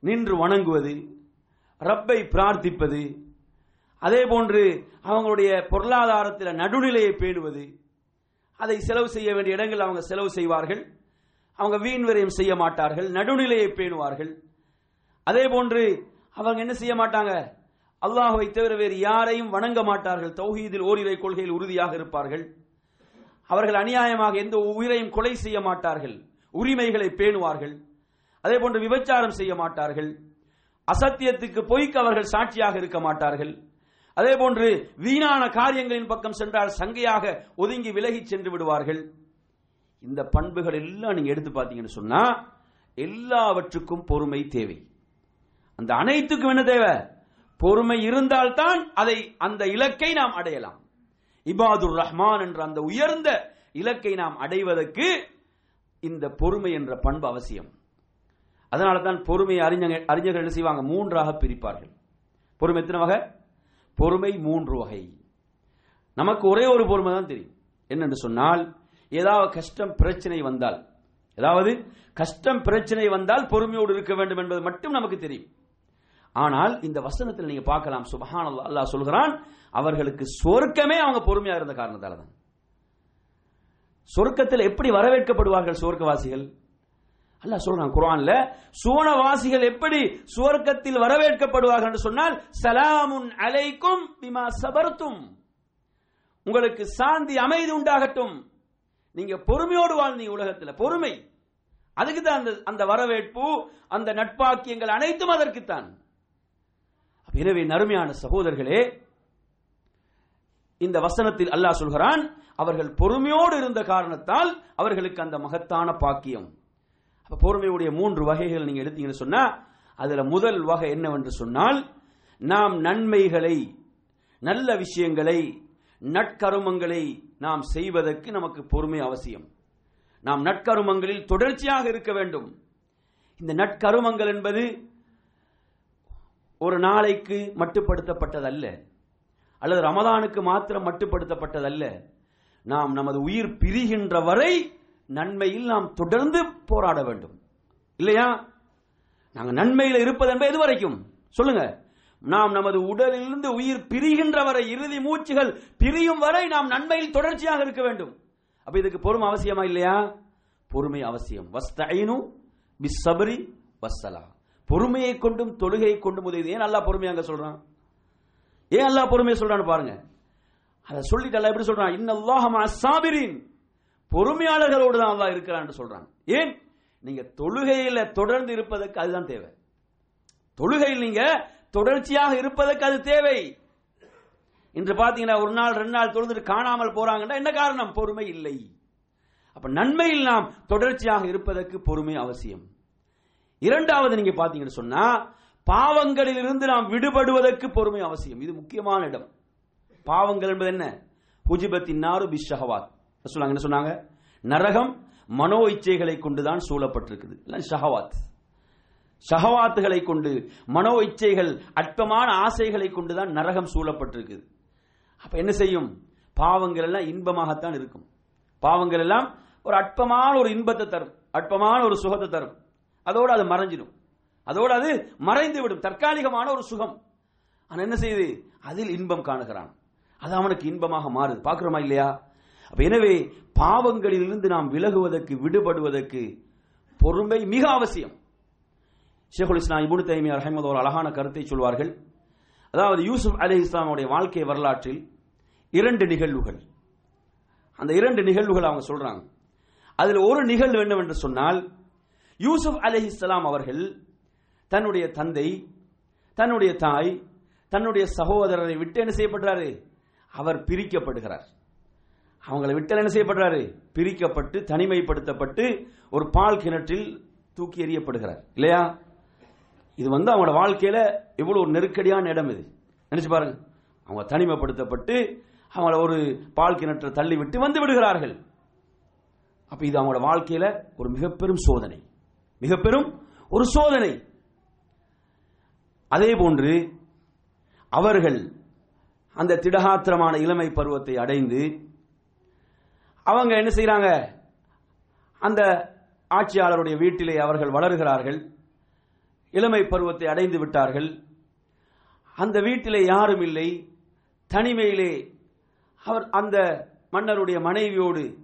நின்று வணங்குவது. ரப்பை பிரார்த்திப்பது. அதே போன்று அவங்களுடைய பொருளாதாரத்தில் நடுநிலையை பேணுவது. அதை செலவு செய்ய வேண்டிய இடங்கள் அவங்க செலவு செய்வார்கள். அவங்க வீண் விரயம் செய்ய மாட்டார்கள். நடுநிலையை பேணுவார்கள். அதே போன்று அவங்க என்ன செய்ய மாட்டாங்க? அல்லாஹுவை தவிர வேறு யாரையும் வணங்க மாட்டார்கள். தௌஹீதில் ஓரிரை கொள்கையில் உறுதியாக இருப்பார்கள். அவர்கள் அநியாயமாக எந்த உயிரையும் கொலை செய்ய மாட்டார்கள். உரிமைகளை பேணுவார்கள். அதே போன்று விபச்சாரம் செய்ய மாட்டார்கள். அசத்தியத்துக்கு பொய்க்கு அவர்கள் சாட்சியாக இருக்க மாட்டார்கள். அதே போன்று வீணான காரியங்களின் பக்கம் சென்றால் சங்கையாக ஒதுங்கி விலகி சென்று விடுவார்கள். இந்த பண்புகள் எல்லாம் நீங்க எடுத்து பார்த்தீங்கன்னு சொன்னா எல்லாவற்றுக்கும் பொறுமை தேவை. அந்த அனைத்துக்கும் என்ன தேவை? பொறுமை இருந்தால்தான் அதை அந்த இலக்கை நாம் அடையலாம். இபாதுர் ரஹ்மான் என்ற அந்த உயர்ந்த இலக்கை நாம் அடைவதற்கு இந்த பொறுமை என்ற பண்பு அவசியம். அதனால தான் பொறுமை அறிஞர்கள் அறிஞர்கள் என்ன செய்வாங்க? மூன்றாக பிரிப்பார்கள். பொறுமை எத்தனை வகை? பொறுமை மூன்று வகை. நமக்கு ஒரே ஒரு பொறுமை தான் தெரியும். என்னென்று சொன்னால் ஏதாவது கஷ்டம் பிரச்சனை வந்தால் ஏதாவது கஷ்டம் பிரச்சனை வந்தால் பொறுமையோடு இருக்க வேண்டும் என்பது மட்டும் நமக்கு தெரியும். ஆனால் இந்த வசனத்தில் நீங்க பார்க்கலாம். சுபஹான் அல்லாஹ் சொல்கிறான் அவர்களுக்கு சொர்க்கமே அவங்க பொறுமையா இருந்த காரணத்தால தான் சொர்க்கத்தில் எப்படி வரவேற்கப்படுவார்கள் சுவர்க்கவாசிகள் அல்லாஹ் சொல்றான் குரான்ல சுவனவாசிகள் எப்படி சுவர்க்கத்தில் வரவேற்கப்படுவார்கள் என்று சொன்னால் சலாமுன் அலைக்கும் பிமா சபர்த்தும். உங்களுக்கு சாந்தி அமைதி உண்டாகட்டும். நீங்க பொறுமையோடு வாழ்ந்தீங்க உலகத்தில் பொறுமை. அதுக்கு தான் அந்த அந்த வரவேற்பு அந்த நட்பாக்கியங்கள் அனைத்தும் அதற்குத்தான். எனவே நறுமையான சகோதரர்களே இந்த வசனத்தில் அல்லாஹ் சொல்கிறான் அவர்கள் பொறுமையோடு இருந்த காரணத்தால் அவர்களுக்கு அந்த மகத்தான பாக்கியம். அப்ப பொறுமையுடைய மூன்று வகைகள் நீங்க எடுத்தீங்கன்னு சொன்னா அதுல முதல் வகை என்னவென்று சொன்னால் நாம் நன்மைகளை நல்ல விஷயங்களை நட்கருமங்களை நாம் செய்வதற்கு நமக்கு பொறுமை அவசியம். நாம் நட்கருமங்களில் தொடர்ச்சியாக இருக்க வேண்டும். இந்த நட்கருமங்கள் என்பது ஒரு நாளைக்கு மட்டுப்படுத்தப்பட்டதல்ல. அல்லது ரமதானுக்கு மாத்திரம் மட்டுப்படுத்தப்பட்டதல்ல. நாம் நமது உயிர் பிரிகின்ற வரை நன்மையில் நாம் தொடர்ந்து போராட வேண்டும். இல்லையா? நாங்க நன்மையில் இருப்பது என்பது எது வரைக்கும்? சொல்லுங்க. நாம் நமது உடலிலிருந்து உயிர் பிரிகின்ற வரை இறுதி மூச்சுகள் பிரியும் வரை நாம் நன்மையில் தொடர்ச்சியாக இருக்க வேண்டும். அப்ப இதுக்கு பொறுமை அவசியமா இல்லையா? பொறுமை அவசியம். வஸ்தைனு பிஸ்ஸபரி வஸ்ஸலா பொறுமையை கொண்டும் தொழுகையை கொண்டும் உதவி ஏன் நல்லா பொறுமையா அங்க சொல்றான்? ஏன் நல்லா பொறுமையை சொல்றான்னு பாருங்க. அதை சொல்லிட்டு அல்லாஹ் எப்படி சொல்றான்? இன்னல்லாஹ மஅஸ்ஸாபிரின் பொறுமையாளர்களோடு தான் அல்லாஹ் இருக்கிறான் சொல்றான் ஏன்? நீங்க தொழுகையில தொடர்ந்து இருப்பதற்கு அதுதான் தேவை. தொழுகையில் நீங்க தொடர்ச்சியாக இருப்பதற்கு அது தேவை. இன்று பாத்தீங்கன்னா ஒரு நாள் ரெண்டு நாள் தொழுதுட்டு காணாமல் போறாங்கன்னா என்ன காரணம்? பொறுமை இல்லை. அப்ப நன்மையில் நாம் தொடர்ச்சியாக இருப்பதற்கு பொறுமை அவசியம். இரண்டாவது நீங்க பாத்தீங்கன்னு சொன்னா பாவங்களிலிருந்து நாம் விடுபடுவதற்கு பொறுமை அவசியம். இது முக்கியமான இடம். பாவங்கள் என்பது என்ன? ஹுஜிபத்தின் நாறு பிஷஹவாத். சொன்னாங்க என்ன சொன்னாங்க? நரகம் மனோ இச்சைகளை கொண்டுதான் சூழப்பட்டிருக்குது. எல்லாம் ஷஹவாத். ஷஹவாத்துகளை கொண்டு மனோ இச்சைகள் அற்பமான ஆசைகளை கொண்டுதான் நரகம் சூழப்பட்டிருக்குது. அப்ப என்ன செய்யும்? பாவங்கள் எல்லாம் இன்பமாகத்தான் இருக்கும். பாவங்கள் எல்லாம் ஒரு அற்பமான ஒரு இன்பத்தை தரும். அற்பமான ஒரு சுகத்தை தரும். அதோடு அது மறைஞ்சிடும். அதோடு அது மறைந்து விடும் தற்காலிகமான ஒரு சுகம். ஆனால் என்ன செய்யுது? அதில் இன்பம் காணுகிறான். அது அவனுக்கு இன்பமாக மாறுது. பார்க்கிறோமா இல்லையா? அப்ப எனவே பாவங்களிலிருந்து நாம் விலகுவதற்கு விடுபடுவதற்கு பொறுமை மிக அவசியம். ஷேகுல் இஸ்லாம் இபுனு தைமியா ரஹமது ஒரு அழகான கருத்தை சொல்வார்கள். அதாவது யூசுப் அலி இஸ்லாமுடைய வாழ்க்கை வரலாற்றில் இரண்டு நிகழ்வுகள். அந்த இரண்டு நிகழ்வுகள் அவங்க சொல்றாங்க. அதில் ஒரு நிகழ்வு என்னவென்று சொன்னால் யூசுப் அலி இஸ்லாம் அவர்கள் தன்னுடைய தந்தை தன்னுடைய தாய் தன்னுடைய சகோதரரை விட்டு என்ன செய்யப்படுறாரு? அவர் பிரிக்கப்படுகிறார். அவங்களை விட்டு என்ன செய்யப்படுறாரு? பிரிக்கப்பட்டு தனிமைப்படுத்தப்பட்டு ஒரு பால் கிணற்றில் தூக்கி எறியப்படுகிறார். இல்லையா? இது வந்து அவங்களோட வாழ்க்கையில இவ்வளவு ஒரு நெருக்கடியான இடம் இது. நினைச்சு பாருங்க. அவங்க தனிமைப்படுத்தப்பட்டு அவங்கள ஒரு பால் கிணற்றை தள்ளி விட்டு வந்து விடுகிறார்கள். அப்ப இது அவங்களோட வாழ்க்கையில ஒரு மிக பெரும் சோதனை. மிக பெரும் ஒரு சோதனை. அதே போன்று அவர்கள் அந்த திடகாத்திரமான இளமை பருவத்தை அடைந்து அவங்க என்ன செய்யறாங்க அந்த ஆட்சியாளருடைய வீட்டிலே அவர்கள் வளர்கிறார்கள். இளமை பருவத்தை அடைந்து விட்டார்கள். அந்த வீட்டிலே யாரும் இல்லை. தனிமையிலே அவர் அந்த மன்னருடைய மனைவியோடு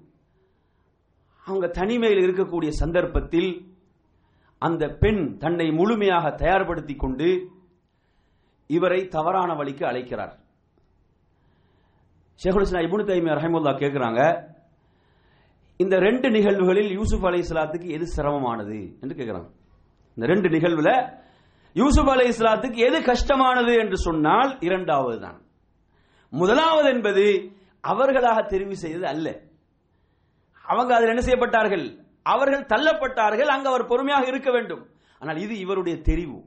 அவங்க தனிமையில் இருக்கக்கூடிய சந்தர்ப்பத்தில் அந்த பெண் தன்னை முழுமையாக தயார்படுத்திக் கொண்டு இவரை தவறான வழிக்கு அழைக்கிறார். ஷேகுல் இபுனு தைமியா ரஹிமுல்லா கேட்கிறாங்க இந்த ரெண்டு நிகழ்வுகளில் யூசுப் அலை இஸ்லாத்துக்கு எது சிரமமானது என்று கேட்கிறாங்க இந்த ரெண்டு நிகழ்வுல யூசுப் அலை இஸ்லாத்துக்கு எது கஷ்டமானது என்று சொன்னால் இரண்டாவது தான் முதலாவது என்பது அவர்களாக தெரிவு செய்தது அல்ல. அவங்க அதில் என்ன செய்யப்பட்டார்கள்? அவர்கள் தள்ளப்பட்டார்கள் அங்கு அவர் பொறுமையாக இருக்க வேண்டும். ஆனால் இது இவருடைய தெரிவு.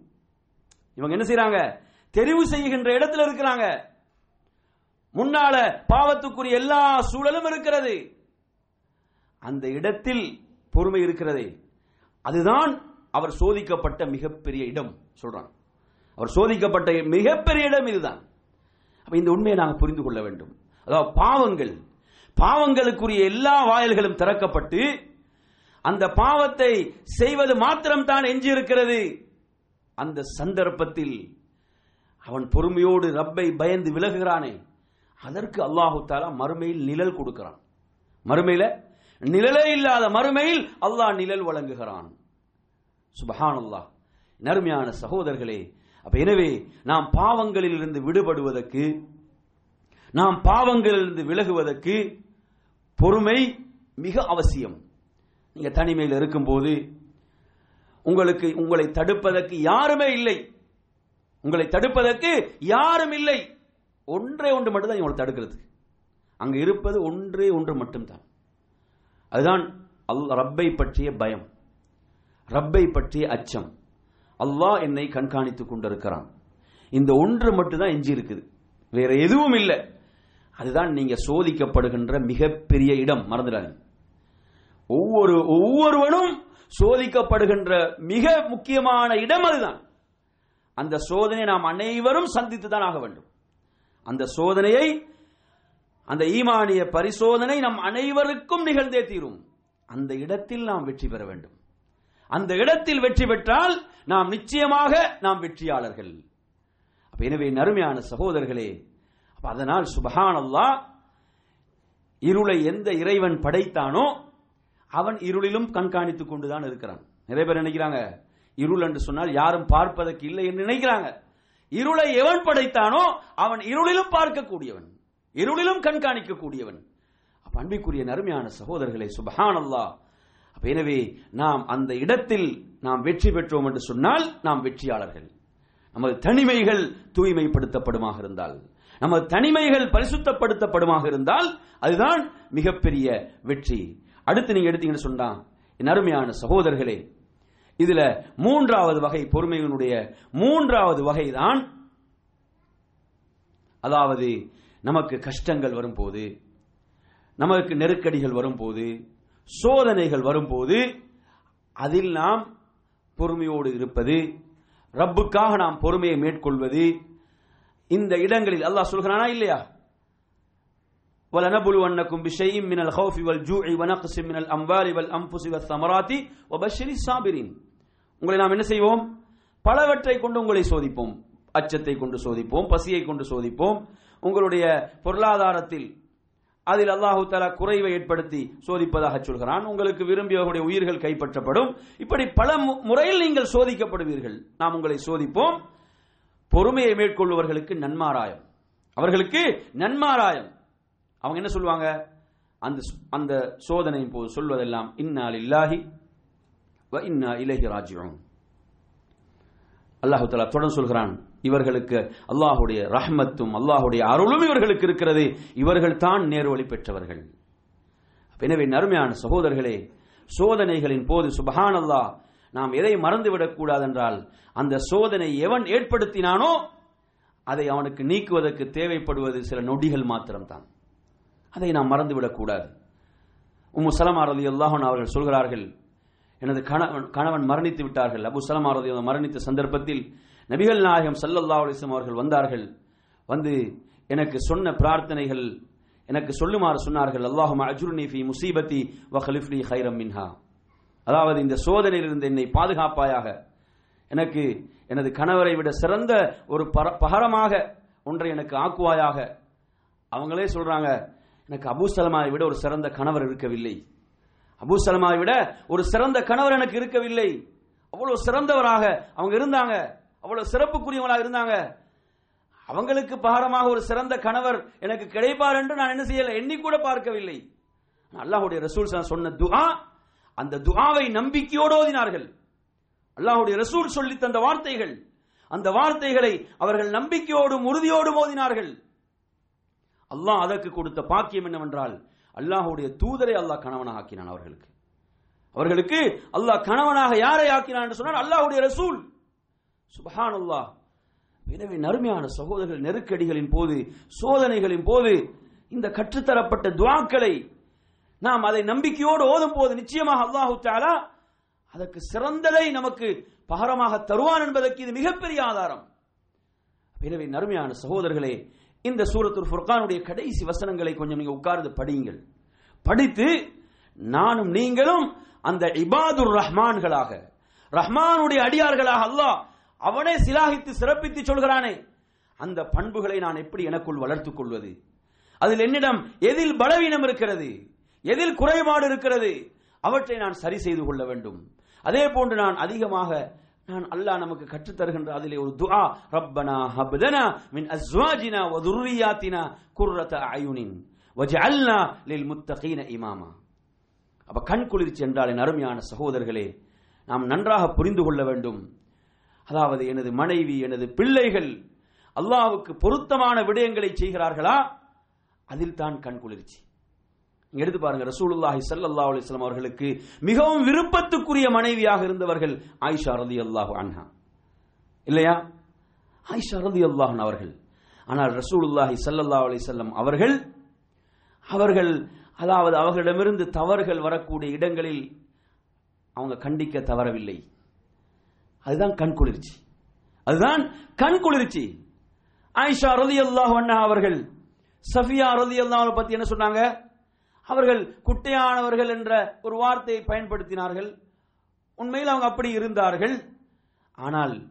இவங்க என்ன செய்யறாங்க தெரிவு செய்கின்ற இடத்துல இருக்கிறாங்க. முன்னால பாவத்துக்குரிய எல்லா சூழலும் இருக்கிறது. அந்த இடத்தில் பொறுமை இருக்கிறது. அதுதான் அவர் சோதிக்கப்பட்ட மிகப்பெரிய இடம் சொல்றாங்க. அவர் சோதிக்கப்பட்ட மிகப்பெரிய இடம் இதுதான். இந்த உண்மையை நாங்கள் புரிந்து கொள்ள வேண்டும். அதாவது பாவங்கள் பாவங்களுக்குரிய எல்லா வாயில்களும் திறக்கப்பட்டு அந்த பாவத்தை செய்வது மாத்திரம்தான் எஞ்சியிருக்கிறது. அந்த சந்தர்ப்பத்தில் அவன் பொறுமையோடு ரப்பை பயந்து விலகுகிறானே. அதற்கு அல்லாஹு தாலா மறுமையில் நிழல் கொடுக்கிறான். மறுமையில நிழலே இல்லாத மறுமையில் அல்லாஹ் நிழல் வழங்குகிறான். சுபஹான் அல்லாஹ் நருமையான சகோதரர்களே அப்ப எனவே நாம் பாவங்களில் இருந்து விடுபடுவதற்கு நாம் பாவங்களிலிருந்து விலகுவதற்கு பொறுமை மிக அவசியம். நீங்க தனிமையில் இருக்கும்போது உங்களுக்கு உங்களை தடுப்பதற்கு யாருமே இல்லை. உங்களை தடுப்பதற்கு யாரும் இல்லை. ஒன்றே ஒன்று மட்டும்தான் உங்களை தடுக்கிறது அங்கே இருப்பது ஒன்றே ஒன்று மட்டும்தான். அதுதான் அல் ரப்பை பற்றிய பயம். ரப்பை பற்றிய அச்சம். அல்லாஹ் என்னை கண்காணித்துக் கொண்டிருக்கிறான். இந்த ஒன்று மட்டும்தான் எஞ்சி இருக்குது. வேற எதுவும் இல்லை. அதுதான் நீங்க சோதிக்கப்படுகின்ற மிகப்பெரிய இடம். மறந்துடாதீங்க. ஒவ்வொரு ஒவ்வொருவனும் சோதிக்கப்படுகின்ற மிக முக்கியமான இடம் அதுதான். அந்த சோதனை நாம் அனைவரும் சந்தித்து தான் ஆக வேண்டும். அந்த சோதனையை அந்த ஈமானிய பரிசோதனை நம் அனைவருக்கும் நிகழ்ந்தே தீரும். அந்த இடத்தில் நாம் வெற்றி பெற வேண்டும். அந்த இடத்தில் வெற்றி பெற்றால் நாம் நிச்சயமாக நாம் வெற்றியாளர்கள். அப்ப எனவே நறுமையான சகோதரர்களே அதனால் சுபஹான் இருளை எந்த இறைவன் படைத்தானோ அவன் இருளிலும் கண்காணித்துக் கொண்டுதான் இருக்கிறான். நிறைய பேர் நினைக்கிறாங்க இருள் என்று சொன்னால் யாரும் பார்ப்பதற்கு இல்லை என்று நினைக்கிறாங்க. இருளை எவன் படைத்தானோ அவன் இருளிலும் பார்க்கக்கூடியவன் இருளிலும் கண்காணிக்கக்கூடியவன். அப்ப அன்பிற்குரிய சகோதரர்களை சுபஹானல்லா சுபஹான் எனவே நாம் அந்த இடத்தில் நாம் வெற்றி பெற்றோம் என்று சொன்னால் நாம் வெற்றியாளர்கள். நமது தனிமைகள் தூய்மைப்படுத்தப்படுமாக இருந்தால் நமது தனிமைகள் பரிசுத்தப்படுத்தப்படுமாக இருந்தால் அதுதான் மிகப்பெரிய வெற்றி. அடுத்து நீங்க எடுத்தீங்கன்னு சொன்னா என் அருமையான சகோதரர்களே இதுல மூன்றாவது வகை பொறுமையினுடைய மூன்றாவது வகைதான் அதாவது நமக்கு கஷ்டங்கள் வரும்போது நமக்கு நெருக்கடிகள் வரும்போது சோதனைகள் வரும்போது அதில் நாம் பொறுமையோடு இருப்பது ரப்புக்காக நாம் பொறுமையை மேற்கொள்வது இந்த இடங்களில் அல்லாஹ் சொல்கிறானா இல்லையா? ولنبلونكم بشيء من الخوف والجوع ونقص من الأموال والأنفس والثمرات وبشر الصابرين உங்களை நாம் என்ன செய்வோம் பலவற்றை கொண்டு உங்களை சோதிப்போம் அச்சத்தை கொண்டு சோதிப்போம் பசியை கொண்டு சோதிப்போம் உங்களுடைய பொருளாதாரத்தில் அதில் அல்லாஹு தலா குறைவை ஏற்படுத்தி சோதிப்பதாக சொல்கிறான் உங்களுக்கு விரும்பியவர்களுடைய உயிர்கள் கைப்பற்றப்படும் இப்படி பல மு- முறையில் நீங்கள் சோதிக்கப்படுவீர்கள் நாம் உங்களை சோதிப்போம் பொறுமையை மேற்கொள்பவர்களுக்கு நன்மாராயம் அவர்களுக்கு நன்மாராயம் அவங்க என்ன சொல்லுவாங்க? அந்த அந்த சோதனையின் போது சொல்வதெல்லாம் இன்னால் இல்லாஹி வ இன்னா இலகி ராஜ்யம் அல்லாஹு தலா தொடர்ந்து சொல்கிறான் இவர்களுக்கு அல்லாஹுடைய ரஹ்மத்தும் அல்லாஹுடைய அருளும் இவர்களுக்கு இருக்கிறது. இவர்கள் தான் நேர்வழி பெற்றவர்கள். எனவே நறுமையான சகோதரர்களே சோதனைகளின் போது சுபஹான் அல்லாஹ் நாம் எதை மறந்துவிடக் கூடாது என்றால் அந்த சோதனை எவன் ஏற்படுத்தினானோ அதை அவனுக்கு நீக்குவதற்கு தேவைப்படுவது சில நொடிகள் மாத்திரம்தான். அதை நாம் மறந்துவிடக் கூடாது. உம்மு சலமாரதி அல்லாஹன் அவர்கள் சொல்கிறார்கள் எனது கணவன் கணவன் மரணித்து விட்டார்கள். அபு சலமாரதி மரணித்த சந்தர்ப்பத்தில் நபிகள் நாயகம் சல்லல்லா அலிஸ்லாம் அவர்கள் வந்தார்கள். வந்து எனக்கு சொன்ன பிரார்த்தனைகள் எனக்கு சொல்லுமாறு சொன்னார்கள். அல்லாஹும் அஜுர்னி ஃபி முசீபத்தி வ ஹைரம் மின்ஹா. அதாவது இந்த சோதனையிலிருந்து என்னை பாதுகாப்பாயாக எனக்கு எனது கணவரை விட சிறந்த ஒரு பர- பகரமாக ஒன்றை எனக்கு ஆக்குவாயாக. அவங்களே சொல்றாங்க எனக்கு அபூ சலமாவை விட ஒரு சிறந்த கணவர் இருக்கவில்லை. அபூ சலமாவை விட ஒரு சிறந்த கணவர் எனக்கு இருக்கவில்லை. அவ்வளவு சிறந்தவராக அவங்க இருந்தாங்க. அவ்வளவு சிறப்புக்குரியவங்களாக இருந்தாங்க. அவங்களுக்கு பகரமாக ஒரு சிறந்த கணவர் எனக்கு கிடைப்பார் என்று நான் என்ன செய்யல? எண்ணி கூட பார்க்கவில்லை. அல்லாஹுடைய ரசூல் சொன்ன துஆ அந்த துஹாவை நம்பிக்கையோடு ஓதினார்கள். அல்லாஹுடைய ரசூல் சொல்லி தந்த வார்த்தைகள் அந்த வார்த்தைகளை அவர்கள் நம்பிக்கையோடும் உறுதியோடும் ஓதினார்கள். அல்லாஹ் அதற்கு கொடுத்த பாக்கியம் என்னவென்றால் அல்லாஹ்வுடைய தூதரை அல்லாஹ் கணவனாக ஆக்கினான் அவர்களுக்கு. அவர்களுக்கு அல்லாஹ் கணவனாக யாரை ஆக்கினான் என்று சொன்னால் அல்லாஹுடைய ரசூல். சுபஹானல்லாஹ். எனவே நறுமையான சகோதரர்கள் நெருக்கடிகளின் போது சோதனைகளின் போது இந்த கற்றுத்தரப்பட்ட துவாக்களை நாம் அதை நம்பிக்கையோடு ஓதும் போது நிச்சயமாக அல்லாஹு தாலா அதற்கு சிறந்ததை நமக்கு பகரமாக தருவான் என்பதற்கு இது மிகப்பெரிய ஆதாரம். எனவே நறுமையான சகோதரர்களே இந்த சூரத்துர் ஃபுர்கானுடைய கடைசி வசனங்களை கொஞ்சம் நீங்க உட்கார்ந்து படியுங்கள். படித்து நானும் நீங்களும் அந்த இபாதுர் ரஹ்மான்களாக ரஹ்மானுடைய அடியார்களாக அல்லாஹ் அவனே சிலாகித்து சிறப்பித்து சொல்கிறானே அந்த பண்புகளை நான் எப்படி எனக்குள் வளர்த்துக் கொள்வது? அதில் என்னிடம் எதில் பலவீனம் இருக்கிறது? எதில் குறைபாடு இருக்கிறது? அவற்றை நான் சரி செய்து கொள்ள வேண்டும். அதே போன்று நான் அதிகமாக நான் அல்லாஹ் நமக்கு கற்றுத் தருகின்ற அதிலே ஒரு துஆ. ரப்பனா ஹப்தனா மின் அஸ்வாஜினா வ துர்ரியாத்தினா குர்ரத அயுனின். வஜஅல்னா லில் முத்தகீன இமாமா. அப்ப கண் குளிர்ச்சி என்றால் என் அருமையான சகோதரர்களே நாம் நன்றாக புரிந்து கொள்ள வேண்டும். அதாவது எனது மனைவி எனது பிள்ளைகள் அல்லாவுக்கு பொருத்தமான விடயங்களை செய்கிறார்களா? அதில் தான் கண் குளிர்ச்சி. எடுத்து பாருங்க ரசூலுல்லாஹி சல்லல்லா அலைஹி வஸல்லம் அவர்களுக்கு மிகவும் விருப்பத்துக்குரிய மனைவியாக இருந்தவர்கள் ஆயிஷா ரலியல்லாஹு அன்ஹா. இல்லையா? ஆயிஷா ரலியல்லாஹு அவர்கள். ஆனால் ரசூலுல்லாஹி ஸல்லல்லாஹு அலைஹி வஸல்லம் அவர்கள் அவர்கள் அதாவது அவர்களிடமிருந்து தவறுகள் வரக்கூடிய இடங்களில் அவங்க கண்டிக்க தவறவில்லை. அதுதான் கண் குளிர்ச்சி. அதுதான் கண் குளிர்ச்சி. ஆயிஷா ரலியல்லாஹு அன்ஹா அவர்கள் சஃபியா ரலியல்லாஹு பத்தி என்ன சொன்னாங்க? அவர்கள் குட்டையானவர்கள் என்ற ஒரு வார்த்தையை பயன்படுத்தினார்கள். உண்மையில் அவங்க அப்படி இருந்தார்கள். ஆனால்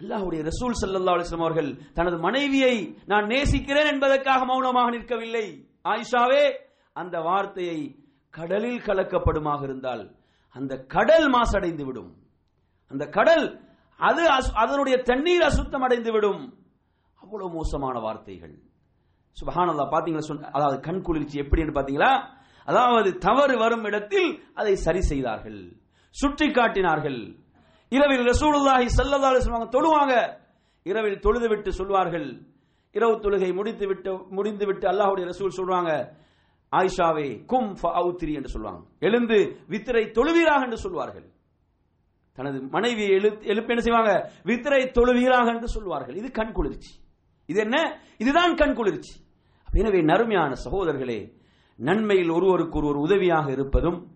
அல்லாஹ்வுடைய ரசூல் சல்லா அலிஸ்லாம் அவர்கள் தனது மனைவியை நான் நேசிக்கிறேன் என்பதற்காக மௌனமாக நிற்கவில்லை. ஆயிஷாவே அந்த வார்த்தையை கடலில் கலக்கப்படுமாக இருந்தால் அந்த கடல் மாசடைந்து விடும் அந்த கடல் அது அசு- அதனுடைய தண்ணீர் அசுத்தம் அடைந்து விடும் அவ்வளவு மோசமான வார்த்தைகள். சுபஹானல்லா பாத்தீங்களா சொன்ன அதாவது கண் குளிர்ச்சி எப்படின்னு பாத்தீங்களா? அதாவது தவறு வரும் இடத்தில் அதை சரி செய்தார்கள். சுற்றி காட்டினார்கள். இரவில் ரசூலுல்லாஹி சல்லல்லாஹு அலைஹி தொழுவாங்க. இரவில் தொழுது விட்டு சொல்வார்கள். இரவு தொழுகை முடித்து விட்டு முடிந்து விட்டு அல்லாஹ்வுடைய ரசூல் சொல்வாங்க ஆயிஷாவே கும் ஃபஅவுத்ரி என்று சொல்வாங்க. எழுந்து வித்திரை தொழுவீராக என்று சொல்வார்கள். தனது மனைவியை எழுத்து எழுப்பி என்ன செய்வாங்க? வித்திரை தொழுவீராக என்று சொல்வார்கள். இது கண் குளிர்ச்சி. இது என்ன? இதுதான் கண் குளிர்ச்சி. எனவே நறுமையான சகோதரர்களே நன்மையில் ஒருவருக்கு ஒருவர் உதவியாக இருப்பதும்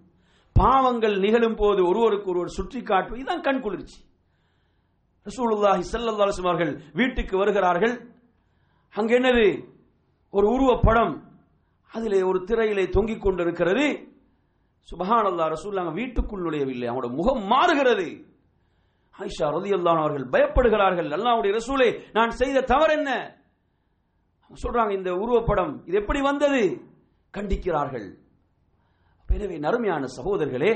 பாவங்கள் நிகழும் போது ஒருவருக்கு ஒருவர் சுற்றி காட்டுவது இதுதான் கண் குளிர்ச்சி. ரசூலுல்லாஹி ஸல்லல்லாஹு அவர்கள் வீட்டுக்கு வருகிறார்கள். அங்கு என்னது? ஒரு உருவப்படம். அதிலே ஒரு திரையிலே தொங்கிக் கொண்டிருக்கிறது. அரசூல் நாங்கள் வீட்டுக்குள் நுழையவில்லை. அவங்களோட முகம் மாறுகிறது. ஆயிஷா ரலியல்லாஹு அவர்கள் பயப்படுகிறார்கள். அல்லாவுடைய ரசூலே நான் செய்த தவறு என்ன? சொல்றாங்க இந்த உருவப்படம் இது எப்படி வந்தது? கண்டிக்கிறார்கள். எனவே நறுமையான சகோதரர்களே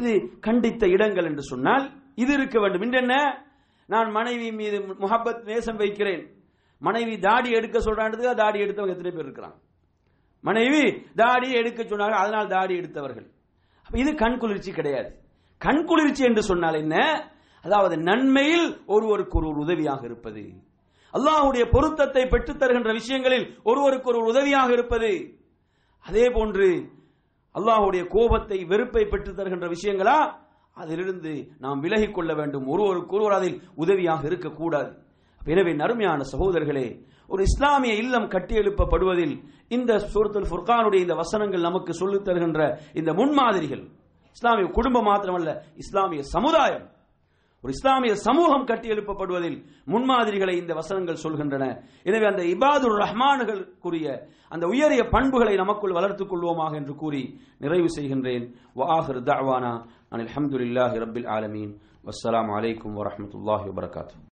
இது கண்டித்த இடங்கள் என்று சொன்னால் இது இருக்க வேண்டும். இன்று என்ன? நான் மனைவி மீது முஹப்பத் நேசம் வைக்கிறேன். மனைவி தாடி எடுக்க சொல்றான்றதுக்கு தாடி எடுத்தவங்க எத்தனை பேர் இருக்கிறாங்க? மனைவி தாடி எடுக்க சொன்னார்கள் அதனால் தாடி எடுத்தவர்கள். இது கண் குளிர்ச்சி கிடையாது. கண் குளிர்ச்சி என்று சொன்னால் என்ன? அதாவது நன்மையில் ஒருவருக்கு ஒரு உதவியாக இருப்பது. அல்லாஹுடைய பொருத்தத்தை பெற்றுத் தருகின்ற விஷயங்களில் ஒருவருக்கு ஒரு உதவியாக இருப்பது. அதே போன்று அல்லாஹுடைய கோபத்தை வெறுப்பை பெற்றுத் தருகின்ற விஷயங்களா? அதிலிருந்து நாம் விலகிக் கொள்ள வேண்டும். ஒருவருக்கு ஒருவர் அதில் உதவியாக இருக்கக்கூடாது. எனவே நறுமையான சகோதரர்களே ஒரு இஸ்லாமிய இல்லம் கட்டியெழுப்பப்படுவதில் இந்த சூரத்துல் ஃபுர்கானுடைய இந்த வசனங்கள் நமக்கு சொல்லித் தருகின்ற இந்த முன்மாதிரிகள் இஸ்லாமிய குடும்பம் மாத்திரமல்ல இஸ்லாமிய சமுதாயம் ஒரு இஸ்லாமிய சமூகம் கட்டியெழுப்பப்படுவதில் முன்மாதிரிகளை இந்த வசனங்கள் சொல்கின்றன. எனவே அந்த இபாதுர் ரஹ்மான்களுக்குரிய அந்த உயரிய பண்புகளை நமக்குள் வளர்த்துக் கொள்வோமாக என்று கூறி நிறைவு செய்கின்றேன். வாஹிர் தஅவானா அனில் ஹம்துலில்லாஹி ஆலமீன். வஸ்ஸலாம் அலைக்கும் வரஹ்மத்துல்லாஹி வபரகாத்துஹு